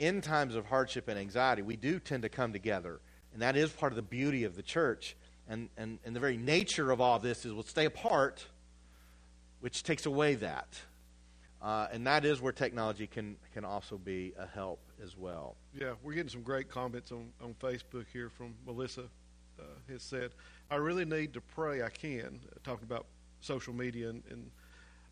S1: in times of hardship and anxiety, we do tend to come together. And that is part of the beauty of the church. And, and, and the very nature of all this is we'll stay apart, which takes away that. Uh, and that is where technology can, can also be a help as well.
S2: Yeah, we're getting some great comments on, on Facebook here from Melissa. Uh, has said, I really need to pray. I can uh, talking about social media and, and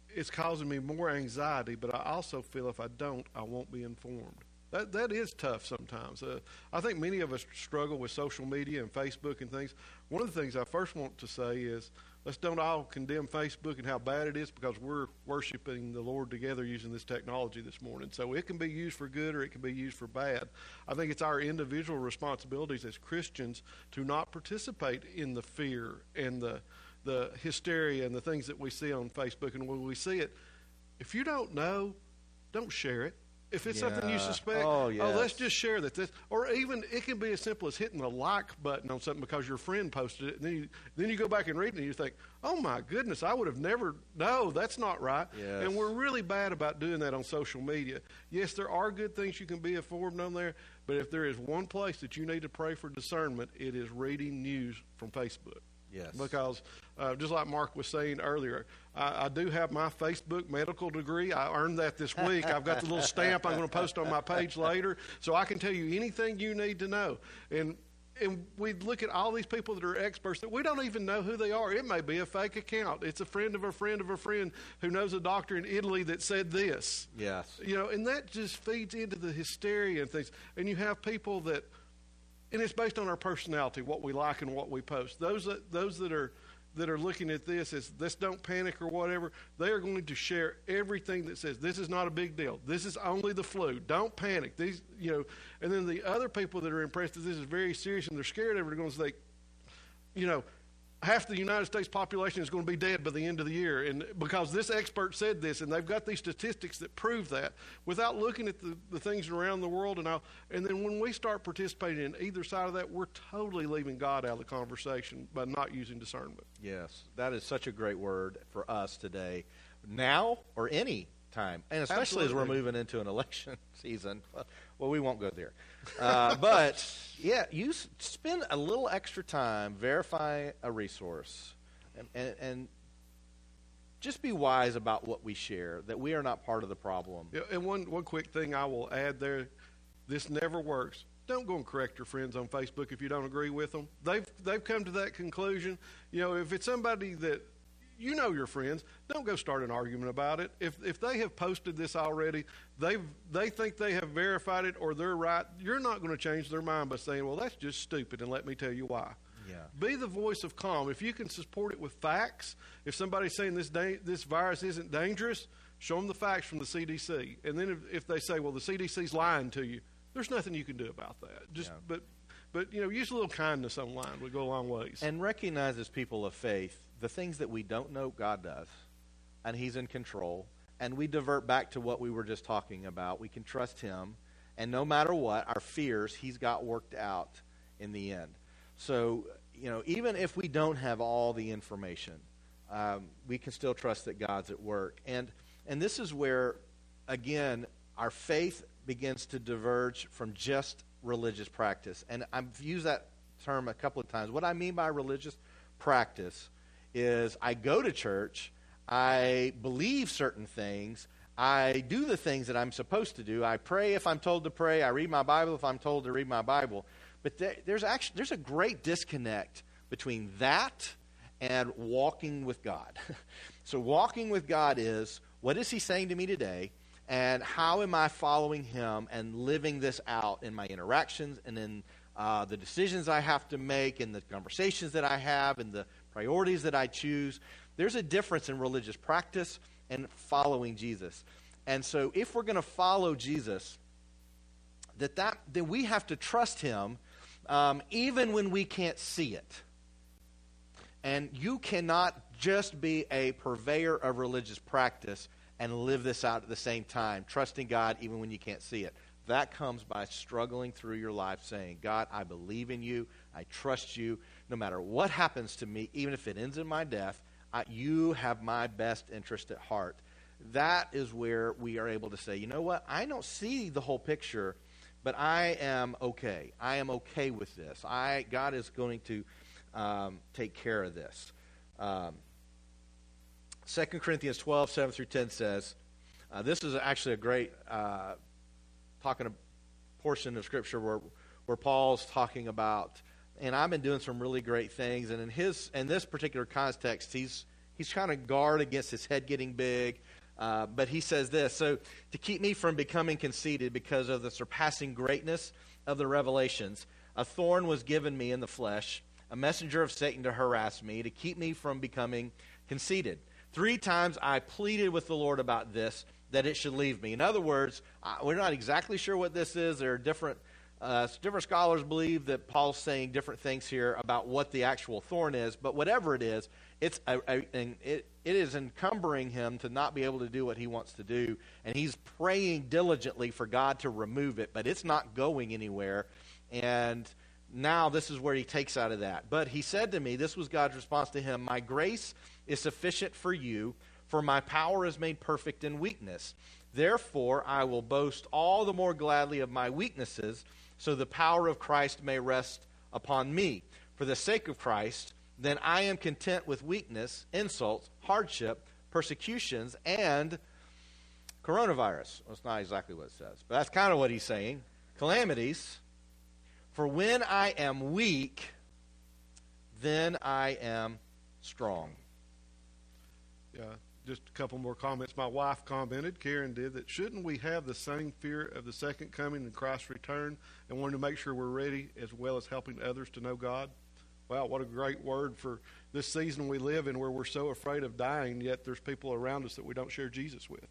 S2: it's causing me more anxiety. But I also feel if I don't, I won't be informed. That that is tough sometimes. Uh, I think many of us struggle with social media and Facebook and things. One of the things I first want to say is let's don't all condemn Facebook and how bad it is because we're worshiping the Lord together using this technology this morning. So it can be used for good or it can be used for bad. I think it's our individual responsibilities as Christians to not participate in the fear and the the hysteria and the things that we see on Facebook. And when we see it, if you don't know, don't share it. If it's something you suspect,
S1: Oh,
S2: oh
S1: let's
S2: just share that. This, or even it can be as simple as hitting the like button on something because your friend posted it, and then you then you go back and read it, and you think, "Oh my goodness, I would have never." No, that's not right.
S1: Yes.
S2: And we're really bad about doing that on social media. Yes, there are good things you can be informed on there, but if there is one place that you need to pray for discernment, it is reading news from Facebook.
S1: Yes.
S2: Because, uh, just like Mark was saying earlier, I, I do have my Facebook medical degree. I earned that this week. I've got the little stamp I'm going to post on my page later, so I can tell you anything you need to know. And and we look at all these people that are experts that we don't even know who they are. It may be a fake account. It's a friend of a friend of a friend who knows a doctor in Italy that said this.
S1: Yes.
S2: You know, and that just feeds into the hysteria and things. And you have people that, and it's based on our personality, what we like and what we post. Those that those that are that are looking at this as this don't panic or whatever, they are going to share everything that says this is not a big deal. This is only the flu. Don't panic. These, you know, and then the other people that are impressed that this is very serious and they're scared of it are going to say, you know, half the United States population is going to be dead by the end of the year, and because this expert said this, and they've got these statistics that prove that, without looking at the, the things around the world and all. And then when we start participating in either side of that, we're totally leaving God out of the conversation by not using discernment.
S1: Yes, that is such a great word for us today, now or any time, and especially as we're moving into an election season. Well, we won't go there, uh, but yeah, you s- spend a little extra time verifying a resource, and, and, and just be wise about what we share. That we are not part of the problem.
S2: Yeah, and one, one quick thing I will add there this never works. Don't go and correct your friends on Facebook if you don't agree with them. They've, they've come to that conclusion. You know, if it's somebody that you know your friends, don't go start an argument about it. If, if they have posted this already, they've, they think they have verified it or they're right, you're not going to change their mind by saying, well, that's just stupid, and let me tell you why.
S1: Yeah.
S2: Be the voice of calm. If you can support it with facts, if somebody's saying this da- this virus isn't dangerous, show them the facts from the CDC. And then if, if they say, well, the CDC's lying to you, there's nothing you can do about that. Just
S1: Yeah.
S2: but but you know, use a little kindness online would go a long ways.
S1: And recognize as people of faith the things that we don't know, God does, and He's in control. and we divert back to what we were just talking about. We can trust Him, and no matter what, our fears, He's got worked out in the end. So, you know, even if we don't have all the information, um, we can still trust that God's at work. And, and this is where, again, our faith begins to diverge from just religious practice. And I've used that term a couple of times. What I mean by religious practice is I go to church, I believe certain things, I do the things that I'm supposed to do. I pray if I'm told to pray, I read my Bible if I'm told to read my Bible. But there, there's actually there's a great disconnect between that and walking with God. so walking with God is what is he saying to me today? And how am I following him and living this out in my interactions and in uh, the decisions I have to make and the conversations that I have and the priorities that I choose? There's a difference in religious practice and following Jesus. And so if we're going to follow Jesus, that, that then we have to trust him um, even when we can't see it. And you cannot just be a purveyor of religious practice and live this out at the same time, trusting God even when you can't see it. That comes by struggling through your life saying, God, I believe in you. I trust you. No matter what happens to me, even if it ends in my death, I, you have my best interest at heart. That is where we are able to say, you know what? I don't see the whole picture, but I am okay. I am okay with this. I, God is going to um, take care of this. Um, 2 Corinthians 12, 7 through 10 says, uh, this is actually a great uh, talking a portion of Scripture where, where Paul's talking about, and I've been doing some really great things, and in his in this particular context, he's he's trying to guard against his head getting big. Uh, but he says this so to keep me from becoming conceited because of the surpassing greatness of the revelations, a thorn was given me in the flesh, a messenger of Satan to harass me, to keep me from becoming conceited. Three times I pleaded with the Lord about this, that it should leave me. In other words, we're not exactly sure what this is. There are different, uh, different scholars believe that Paul's saying different things here about what the actual thorn is, but whatever it is, it's a, a, it, it is encumbering him to not be able to do what he wants to do. And he's praying diligently for God to remove it, but it's not going anywhere. And now this is where he takes out of that. But he said to me, this was God's response to him My grace is sufficient for you, for my power is made perfect in weakness. Therefore, I will boast all the more gladly of my weaknesses, so the power of Christ may rest upon me. For the sake of Christ, then I am content with weakness, insults, hardship, persecutions, and coronavirus. Well, it's not exactly what it says, but that's kind of what he's saying. Calamities. For when I am weak, then I am strong.
S2: Yeah, just a couple more comments. My wife commented, Karen did, that shouldn't we have the same fear of the second coming and Christ's return and wanting to make sure we're ready as well as helping others to know God? Wow, what a great word for this season we live in where we're so afraid of dying, yet there's people around us that we don't share Jesus with.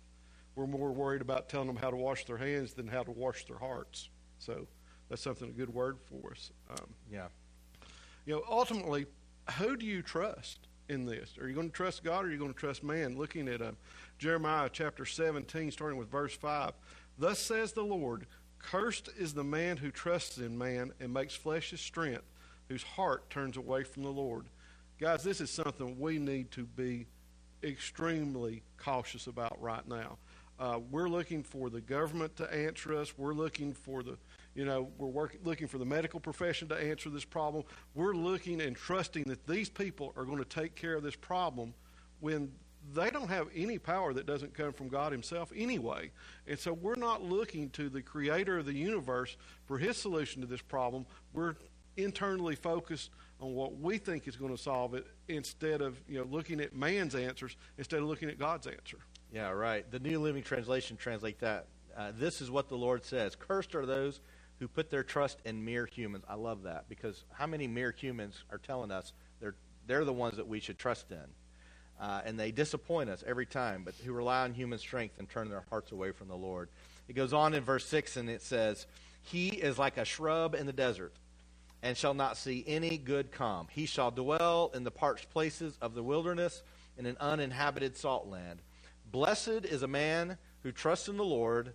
S2: We're more worried about telling them how to wash their hands than how to wash their hearts. So that's something, a good word for us. Um,
S1: yeah.
S2: You know, ultimately, who do you trust? In this? Are you going to trust God or are you going to trust man? Looking at uh, Jeremiah chapter 17, starting with verse 5. Thus says the Lord, Cursed is the man who trusts in man and makes flesh his strength, whose heart turns away from the Lord. Guys, this is something we need to be extremely cautious about right now. Uh, we're looking for the government to answer us. We're looking for the you know, we're working, looking for the medical profession to answer this problem. We're looking and trusting that these people are going to take care of this problem when they don't have any power that doesn't come from God Himself anyway. And so we're not looking to the creator of the universe for His solution to this problem. We're internally focused on what we think is going to solve it instead of you know looking at man's answers instead of looking at God's answer.
S1: Yeah, right. The New Living Translation translate that. Uh, this is what the Lord says: "Cursed are those who put their trust in mere humans. I love that because how many mere humans are telling us they're, they're the ones that we should trust in? Uh, and they disappoint us every time, but who rely on human strength and turn their hearts away from the Lord. It goes on in verse 6 and it says, He is like a shrub in the desert and shall not see any good come. He shall dwell in the parched places of the wilderness in an uninhabited salt land. Blessed is a man who trusts in the Lord,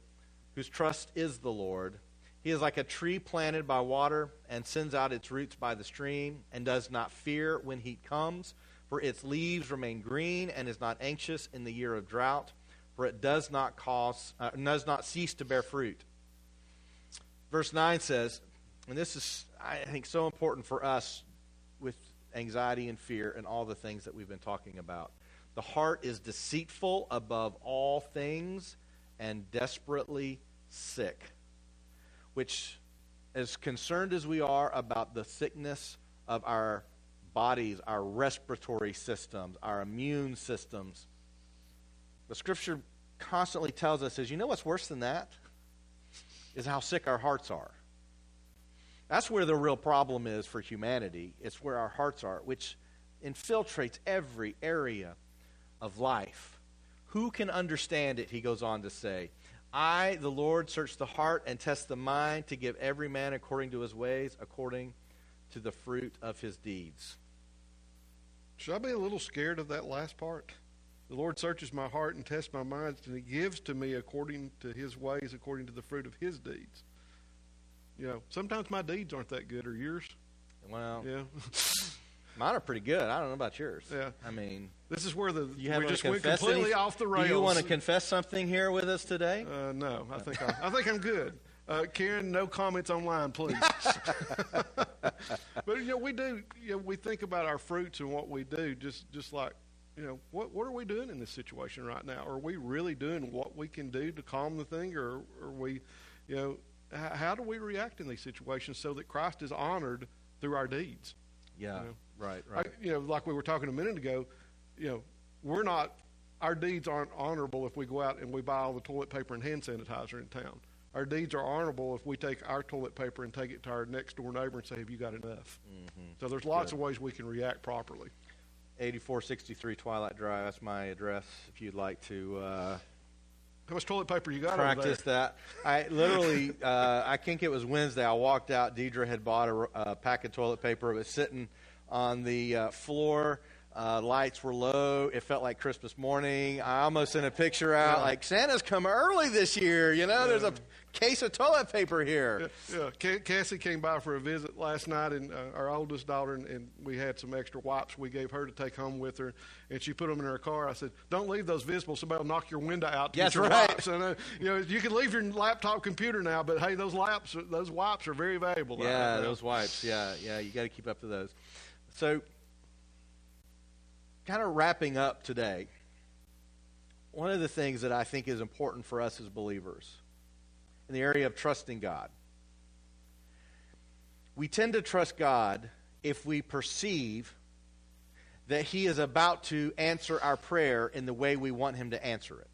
S1: whose trust is the Lord. He is like a tree planted by water and sends out its roots by the stream and does not fear when heat comes, for its leaves remain green and is not anxious in the year of drought, for it does not cause uh, does not cease to bear fruit. Verse 9 says, and this is I think so important for us with anxiety and fear and all the things that we've been talking about. The heart is deceitful above all things and desperately sick which, as concerned as we are about the sickness of our bodies, our respiratory systems, our immune systems, the scripture constantly tells us is you know what's worse than that? Is how sick our hearts are. That's where the real problem is for humanity. It's where our hearts are, which infiltrates every area of life. Who can understand it, he goes on to say. I, the Lord, search the heart and test the mind to give every man according to his ways, according to the fruit of his deeds.
S2: Should I be a little scared of that last part? The Lord searches my heart and tests my mind, and He gives to me according to His ways, according to the fruit of His deeds. You know, sometimes my deeds aren't that good, or yours.
S1: Well,
S2: Yeah.
S1: mine are pretty good. I don't know about yours.
S2: Yeah.
S1: I mean,
S2: this is where the
S1: you
S2: we
S1: to
S2: just went completely
S1: any-
S2: off the rails.
S1: Do you want to confess something here with us today?
S2: Uh, no, I think I, I think I'm good. Uh, Karen, no comments online, please. but you know, we do. You know, we think about our fruits and what we do, just just like you know, what what are we doing in this situation right now? Are we really doing what we can do to calm the thing, or are we, you know, h- how do we react in these situations so that Christ is honored through our deeds?
S1: yeah.
S2: you know.
S1: Right.
S2: I,
S1: Right.
S2: you know, like we were talking a minute ago, you know, we're not, our deeds aren't honorable if we go out and we buy all the toilet paper and hand sanitizer in town. Our deeds are honorable if we take our toilet paper and take it to our next door neighbor and say, "Have you got enough?" So there's lots
S1: Good.
S2: of ways we can react properly.
S1: 8463 Twilight Drive. That's my address. If you'd like to uh,
S2: How much toilet paper you got
S1: practice that, I literally, uh, I think it was Wednesday. I walked out. Deidre had bought a, a pack of toilet paper. It was sitting on the uh, floor. Uh, lights were low. It felt like Christmas morning. I almost sent a picture out
S2: Yeah.
S1: like Santa's come early this year. You know, there's a case of toilet paper here.
S2: there? Yeah, Cassie came by for a visit last night, and uh, our oldest daughter, and, and we had some extra wipes we gave her to take home with her, and she put them in her car. I said, "Don't leave those visible. Somebody will knock your window out." To
S1: That's
S2: get your
S1: right.
S2: Wipes. And, uh, you know, you can leave your laptop computer now, but hey, those laps, those wipes are very valuable.
S1: Yeah, those wipes. Yeah, yeah, you got to keep up to those. So, kind of wrapping up today, one of the things that I think is important for us as believers in the area of trusting God, we tend to trust God if we perceive that He is about to answer our prayer in the way we want Him to answer it.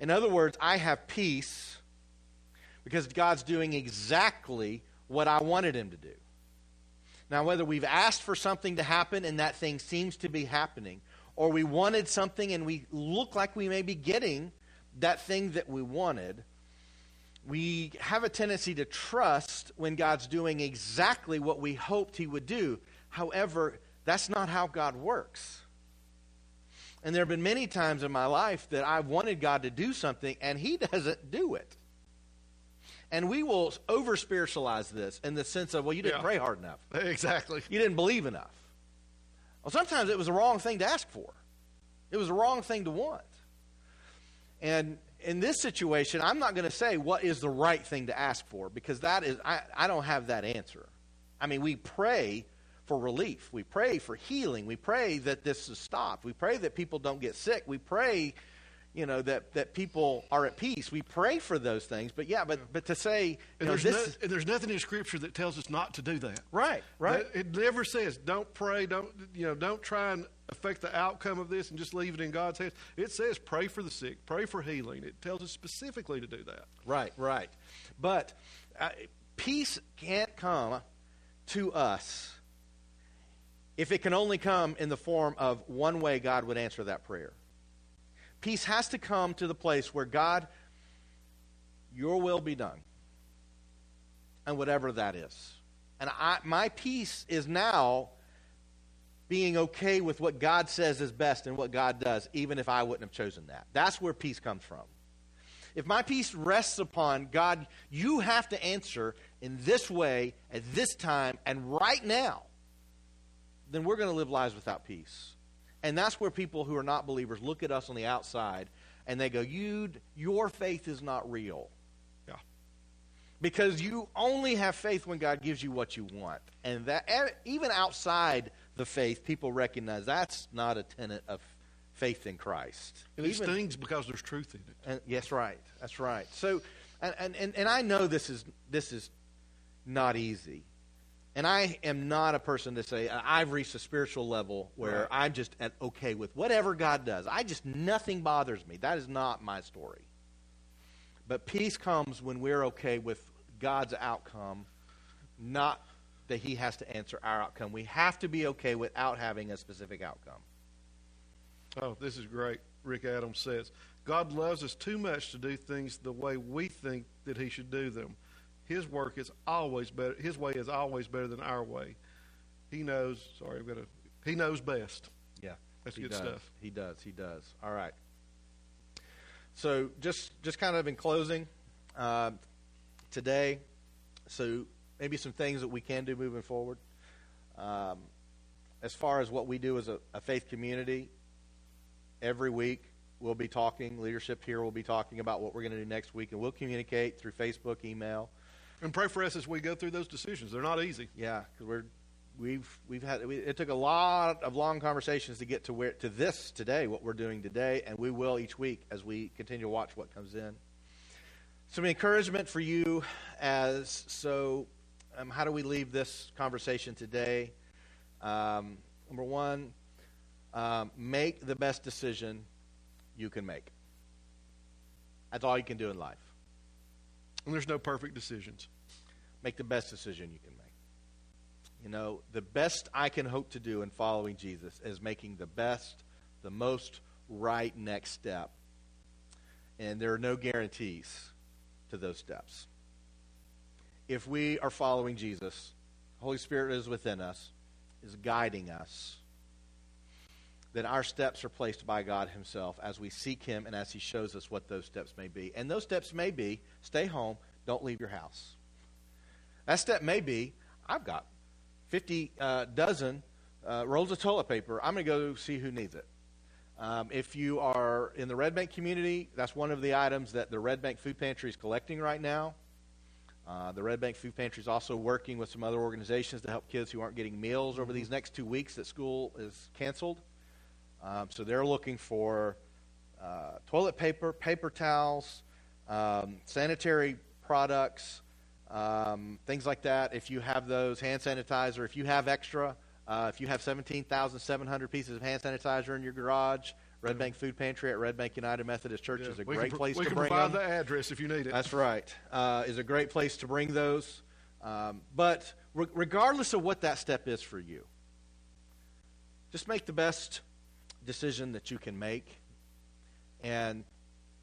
S1: In other words, I have peace because God's doing exactly what I wanted Him to do. Now, whether we've asked for something to happen and that thing seems to be happening, or we wanted something and we look like we may be getting that thing that we wanted, we have a tendency to trust when God's doing exactly what we hoped He would do. However, that's not how God works. And there have been many times in my life that I've wanted God to do something and He doesn't do it. And we will over spiritualize this in the sense of, well, you didn't
S2: Yeah.
S1: pray hard enough.
S2: Exactly.
S1: You didn't believe enough. Well, sometimes it was the wrong thing to ask for, it was the wrong thing to want. And in this situation, I'm not going to say what is the right thing to ask for because that is, I, I don't have that answer. I mean, we pray for relief, we pray for healing, we pray that this is stopped, we pray that people don't get sick, we pray. You know that, that people are at peace. We pray for those things, but yeah, but but to say know,
S2: there's,
S1: this
S2: no, and there's nothing in Scripture that tells us not to do that.
S1: right, right,
S2: It never says don't pray, don't you know, don't try and affect the outcome of this and just leave it in God's hands. It says pray for the sick, pray for healing. It tells us specifically to do that.
S1: Right, right. But uh, peace can't come to us if it can only come in the form of one way God would answer that prayer. Peace has to come to the place where God, your will be done. And whatever that is. And I, my peace is now being okay with what God says is best and what God does, even if I wouldn't have chosen that. That's where peace comes from. If my peace rests upon God, you have to answer in this way, at this time, and right now, then we're going to live lives without peace. And that's where people who are not believers look at us on the outside and they go, you, Your faith is not real.
S2: Yeah.
S1: Because you only have faith when God gives you what you want. And that even outside the faith, people recognize that's not a tenet of faith in Christ.
S2: And it
S1: Even-
S2: stings because there's truth in it.
S1: and yes, right. That's right. So, and, and, and, and I know this is this is not easy, and I am not a person to say uh, I've reached a spiritual level where
S2: Right.
S1: I'm just at okay with whatever God does. I just nothing bothers me. That is not my story. But peace comes when we're okay with God's outcome, not that He has to answer our outcome. We have to be okay without having a specific outcome.
S2: Oh, this is great. Rick Adams says, God loves us too much to do things the way we think that he should do them. His work is always better. His way is always better than our way. He knows. Sorry, I've got to. He knows best.
S1: Yeah,
S2: That's good
S1: does.
S2: stuff.
S1: He does. He does. All right. So just just kind of in closing uh, today, so maybe some things that we can do moving forward. Um, as far as what we do as a, a faith community, every week we'll be talking. Leadership here will be talking about what we're going to do next week, and we'll communicate through Facebook, email.
S2: And pray for us as we go through those decisions. They're not easy.
S1: Yeah, because we're we've we've had we, it took a lot of long conversations to get to where to this today, what we're doing today, and we will each week as we continue to watch what comes in. Some encouragement for you as so. Um, how do we leave this conversation today? Um, number one, um, make the best decision you can make. That's all you can do in life.
S2: And there's no perfect decisions.
S1: make the best decision you can make. You know, the best I can hope to do in following Jesus is making the best, the most right next step. And there are no guarantees to those steps. If we are following Jesus, Holy Spirit is within us, is guiding us, then our steps are placed by God Himself as we seek Him and as He shows us what those steps may be. And those steps may be stay home, don't leave your house. That step may be I've got 50 uh, dozen uh, rolls of toilet paper. I'm going to go see who needs it. Um, if you are in the Red Bank community, that's one of the items that the Red Bank Food Pantry is collecting right now. Uh, the Red Bank Food Pantry is also working with some other organizations to help kids who aren't getting meals over these next two weeks that school is canceled. Um, so they're looking for uh, toilet paper, paper towels, um, sanitary products, um, things like that. If you have those, hand sanitizer, if you have extra, uh, if you have 17,700 pieces of hand sanitizer in your garage, Red Bank Food Pantry at Red Bank United Methodist Church
S2: Yeah,
S1: is a
S2: we
S1: great
S2: can, pro-
S1: place
S2: we
S1: to
S2: can
S1: bring
S2: provide the address if you need it.
S1: That's right. Uh, is a great place to bring those. Um, but re- regardless of what that step is for you, just make the best decision that you can make, and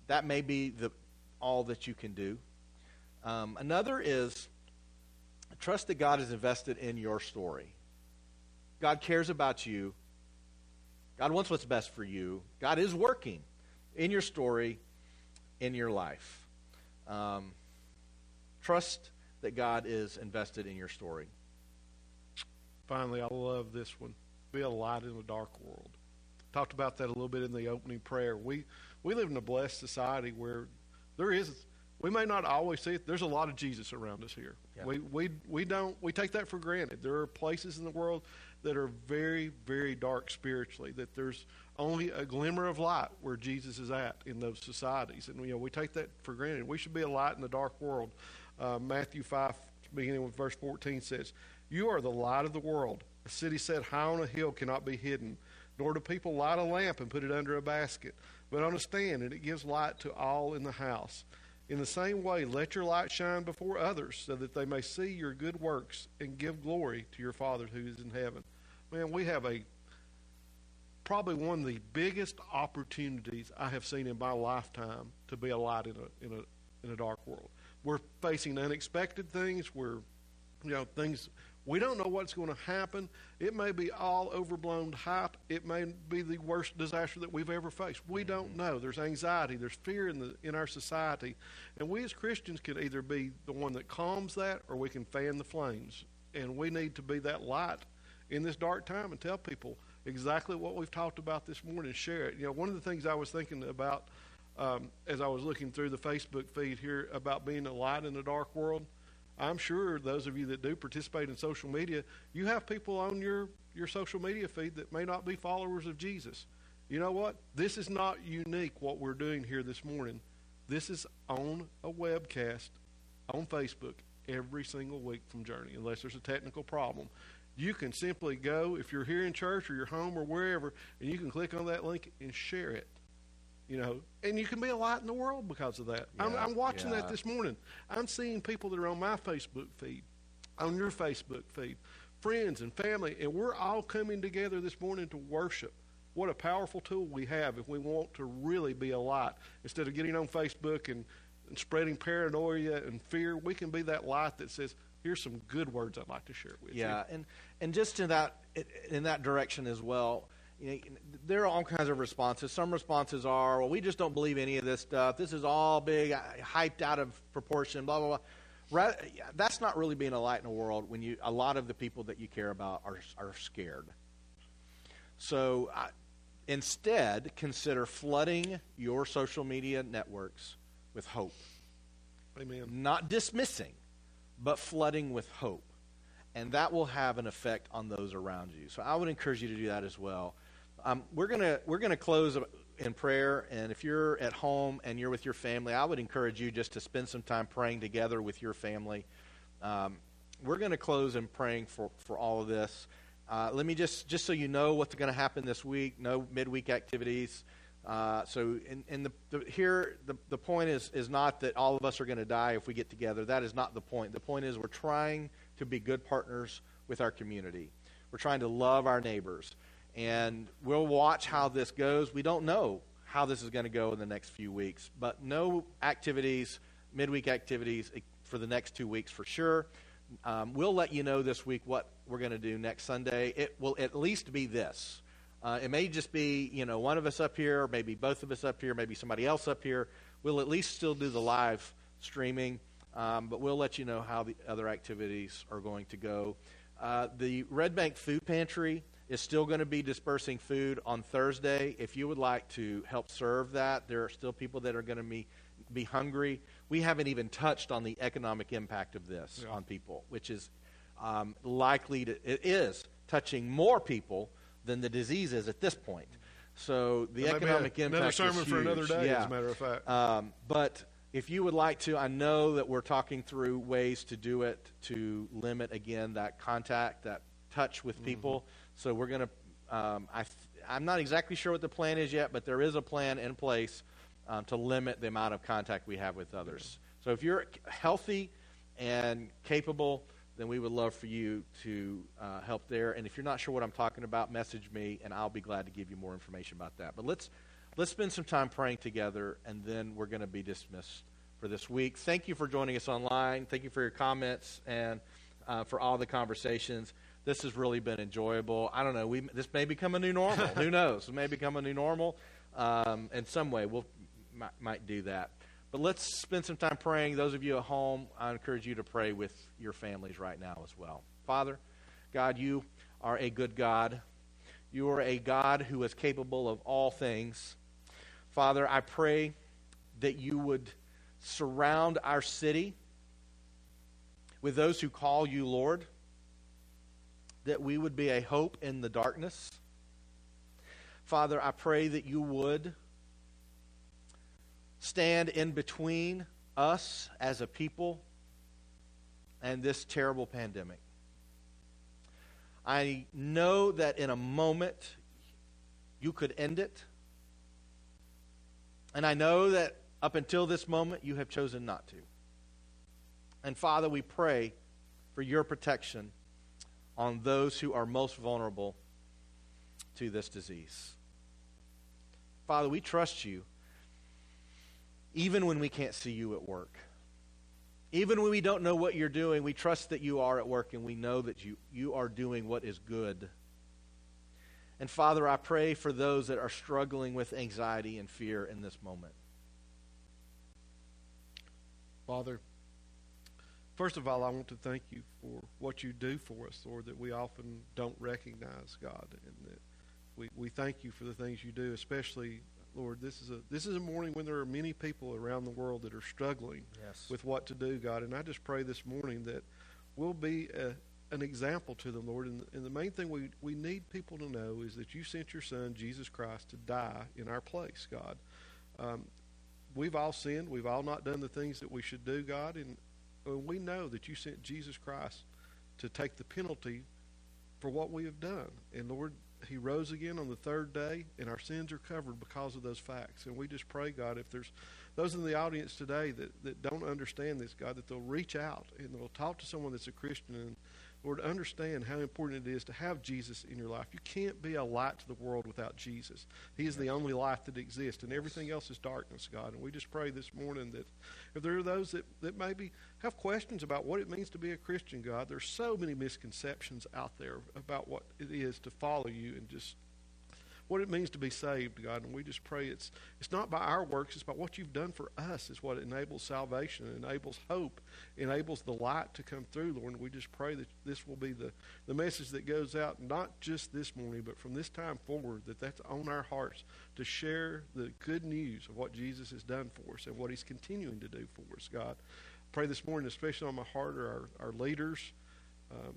S1: that may be the all that you can do. Um, another is trust that God is invested in your story. God cares about you. God wants what's best for you. God is working in your story, in your life. Um, trust that God is invested in your story.
S2: Finally, I love this one. Be a light in a dark world. Talked about that a little bit in the opening prayer. We we live in a blessed society where there is we may not always see it. There's a lot of Jesus around us here.
S1: Yeah.
S2: We we we don't we take that for granted. There are places in the world that are very very dark spiritually. That there's only a glimmer of light where Jesus is at in those societies, and you know we take that for granted. We should be a light in the dark world. Uh, Matthew five, beginning with verse fourteen, says, "You are the light of the world. A city set high on a hill cannot be hidden. Nor do people light a lamp and put it under a basket, but on a stand, and it gives light to all in the house." In the same way, let your light shine before others, so that they may see your good works and give glory to your Father who is in heaven. Man, we have a probably one of the biggest opportunities I have seen in my lifetime to be a light in a in a in a dark world. We're facing unexpected things. We're you know, things we don't know what's going to happen. It may be all overblown hype. It may be the worst disaster that we've ever faced. We don't know. There's anxiety. There's fear in the in our society, and we as Christians can either be the one that calms that, or we can fan the flames. And we need to be that light in this dark time and tell people exactly what we've talked about this morning. Share it. You know, one of the things I was thinking about um, as I was looking through the Facebook feed here about being a light in a dark world I'm sure those of you that do participate in social media, you have people on your, your social media feed that may not be followers of Jesus. You know what? This is not unique what we're doing here this morning. This is on a webcast on Facebook every single week from Journey, unless there's a technical problem. You can simply go, if you're here in church or you're home or wherever, and you can click on that link and share it you know, and you can be a light in the world because of that. Yeah, I'm, I'm, watching yeah. that this morning. I'm seeing people that are on my Facebook feed, on your Facebook feed, friends and family, and we're all coming together this morning to worship. What a powerful tool we have if we want to really be a light. Instead of getting on Facebook and, and spreading paranoia and fear, we can be that light that says, here's some good words I'd like to share with
S1: yeah, you. Yeah, and, and just in that, in that direction as well, you know, there are all kinds of responses. Some responses are, well, we just don't believe any of this stuff. This is all big, uh, hyped out of proportion, blah, blah, blah. That's not really being a light in the world when you, a lot of the people that you care about are, are scared. So uh, instead, consider flooding your social media networks with hope.
S2: Amen.
S1: Not dismissing, but flooding with hope. And that will have an effect on those around you. So I would encourage you to do that as well. Um, we're gonna we're gonna close in prayer, and if you're at home and you're with your family, I would encourage you just to spend some time praying together with your family. Um, we're going to close in praying for, for all of this. Uh, let me just just so you know what's going to happen this week. No midweek activities. Uh, so, in, in the, the, here, the, the point is, is not that all of us are going to die if we get together. That is not the point. The point is we're trying to be good partners with our community. We're trying to love our neighbors and we'll watch how this goes. We don't know how this is going to go in the next few weeks, but no activities, midweek activities eh, for the next two weeks for sure. Um, we'll let you know this week what we're going to do next Sunday. It will at least be this. Uh, it may just be, you know, one of us up here, maybe both of us up here, maybe somebody else up here. We'll at least still do the live streaming, um, but we'll let you know how the other activities are going to go. Uh, the Red Bank Food Pantry is still going to be dispersing food on Thursday. If you would like to help serve that, there are still people that are going to be, be hungry. We haven't even touched on the economic impact of this yeah. on people, which is um, likely to, it is touching more people than the disease is at this point. So the economic impact
S2: another sermon
S1: is huge.
S2: for another day, yeah. as a matter of fact.
S1: Um, but if you would like to, I know that we're talking through ways to do it to limit again that contact, that touch with mm-hmm. people. Mm-hmm. So we're going to, um, I, I'm not exactly sure what the plan is yet, but there is a plan in place um, to limit the amount of contact we have with others. So if you're healthy and capable, then we would love for you to uh, help there. And if you're not sure what I'm talking about, message me, and I'll be glad to give you more information about that. But let's let's spend some time praying together, and then we're going to be dismissed for this week. Thank you for joining us online. Thank you for your comments and uh, for all the conversations this has really been enjoyable. I don't know. We this may become a new normal. Who knows? It may become a new normal. Um, in some way, we'll might, might do that. But let's spend some time praying. Those of you at home, I encourage you to pray with your families right now as well. Father, God, you are a good God. You are a God who is capable of all things. Father, I pray that you would surround our city with those who call you Lord that we would be a hope in the darkness. Father, I pray that you would stand in between us as a people and this terrible pandemic. I know that in a moment you could end it. And I know that up until this moment you have chosen not to. And Father, we pray for your protection on those who are most vulnerable to this disease. Father, we trust you even when we can't see you at work. Even when we don't know what you're doing, we trust that you are at work and we know that you, you are doing what is good. And Father, I pray for those that are struggling with anxiety and fear in this moment.
S2: Father, first of all, I want to thank you for what you do for us, Lord, that we often don't recognize, God, and that we, we thank you for the things you do, especially, Lord, this is a this is a morning when there are many people around the world that are struggling
S1: Yes.
S2: with what to do, God, and I just pray this morning that we'll be a, an example to them, Lord. And, and the main thing we, we need people to know is that you sent your Son, Jesus Christ, to die in our place, God. Um, we've all sinned. We've all not done the things that we should do, God. And, and we know that you sent Jesus Christ to take the penalty for what we have done. And Lord, He rose again on the third day, and our sins are covered because of those facts. And we just pray, God, if there's those in the audience today that, that don't understand this, God, that they'll reach out and they'll talk to someone that's a Christian and Lord, understand how important it is to have Jesus in your life. You can't be a light to the world without Jesus. He is the only light that exists, and everything else is darkness, God. And we just pray this morning that if there are those that, that maybe have questions about what it means to be a Christian, God, there's so many misconceptions out there about what it is to follow you and just what it means to be saved, God. And we just pray it's it's not by our works, it's by what you've done for us is what enables salvation, enables hope, enables the light to come through, Lord. And we just pray that this will be the, the message that goes out not just this morning, but from this time forward, that that's on our hearts to share the good news of what Jesus has done for us and what he's continuing to do for us, God. Pray this morning, especially on my heart, are our, our leaders. Um,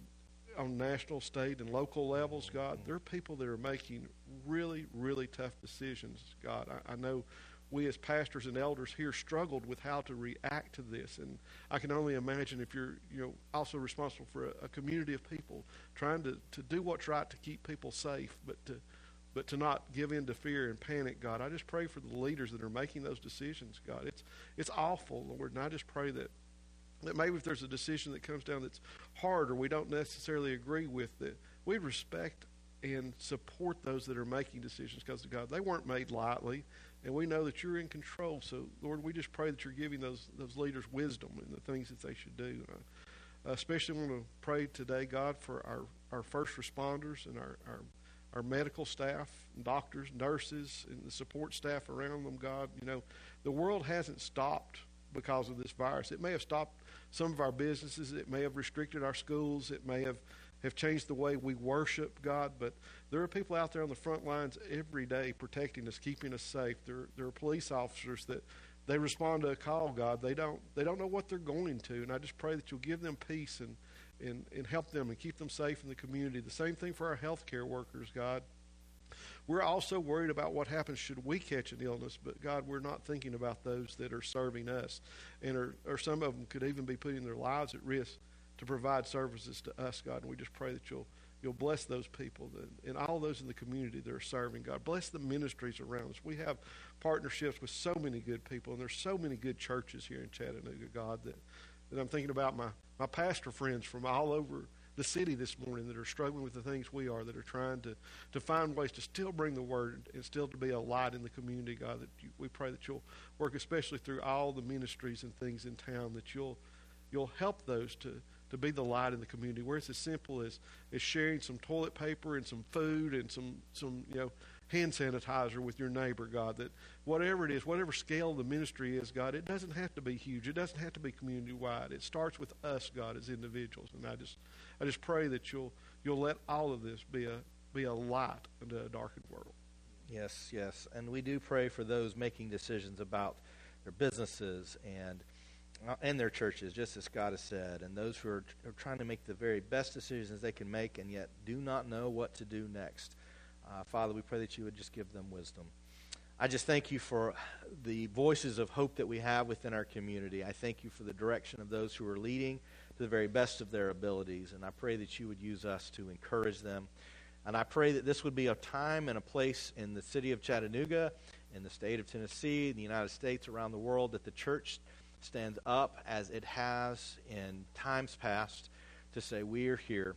S2: on national, state, and local levels, God, there are people that are making really, really tough decisions, God. I, I know we as pastors and elders here struggled with how to react to this, and I can only imagine if you're, you know, also responsible for a, a community of people trying to, to do what's right to keep people safe, but to but to not give in to fear and panic, God. I just pray for the leaders that are making those decisions, God. It's it's awful, Lord, and I just pray that that maybe if there's a decision that comes down that's hard or we don't necessarily agree with, that we respect and support those that are making decisions because of God. They weren't made lightly, and we know that you're in control. So, Lord, we just pray that you're giving those those leaders wisdom in the things that they should do. Uh, especially want to pray today, God, for our, our first responders and our, our our medical staff, doctors, nurses, and the support staff around them, God. You know, the world hasn't stopped because of this virus. It may have stopped some of our businesses. It may have restricted our schools. It may have, have changed the way we worship God. But there are people out there on the front lines every day protecting us, keeping us safe. There, there are police officers that they respond to a call, God. They don't, they don't know what they're going to. And I just pray that you'll give them peace and, and, and help them and keep them safe in the community. The same thing for our healthcare workers, God. We're also worried about what happens should we catch an illness, but God, we're not thinking about those that are serving us. And are, or some of them could even be putting their lives at risk to provide services to us, God. And we just pray that you'll you'll bless those people that, and all those in the community that are serving God. Bless the ministries around us. We have partnerships with so many good people, and there's so many good churches here in Chattanooga, God, that, that I'm thinking about my, my pastor friends from all over the city this morning that are struggling with the things we are, that are trying to, to find ways to still bring the word and still to be a light in the community, God, that you, we pray that you'll work especially through all the ministries and things in town, that you'll, you'll help those to, to be the light in the community, where it's as simple as, as sharing some toilet paper and some food and some, some you know, hand sanitizer with your neighbor, God, that whatever it is, whatever scale the ministry is, God, it doesn't have to be huge. It doesn't have to be community wide. It starts with us, God, as individuals. And I just I just pray that you'll you'll let all of this be a be a light into a darkened world.
S1: Yes, yes. And we do pray for those making decisions about their businesses and uh, and their churches, just as Scott has said, and those who are, are trying to make the very best decisions they can make and yet do not know what to do next. Uh, Father, we pray that you would just give them wisdom. I just thank you for the voices of hope that we have within our community. I thank you for the direction of those who are leading to the very best of their abilities. And I pray that you would use us to encourage them. And I pray that this would be a time and a place in the city of Chattanooga, in the state of Tennessee, in the United States, around the world, that the church stands up as it has in times past to say, We are here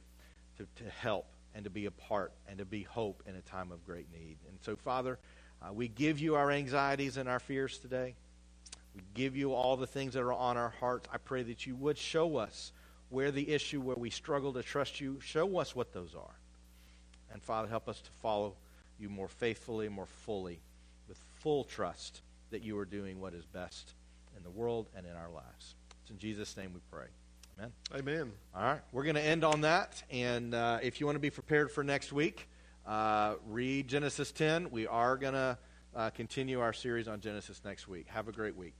S1: to, to help and to be a part and to be hope in a time of great need. And so, Father, uh, we give you our anxieties and our fears today. We give you all the things that are on our hearts. I pray that you would show us where the issue, where we struggle to trust you, show us what those are. And Father, help us to follow you more faithfully, more fully, with full trust that you are doing what is best in the world and in our lives. It's in Jesus' name we pray. Amen.
S2: Amen.
S1: All right, we're going to end on that. And uh, if you want to be prepared for next week, uh, read Genesis 10. We are going to uh, continue our series on Genesis next week. Have a great week.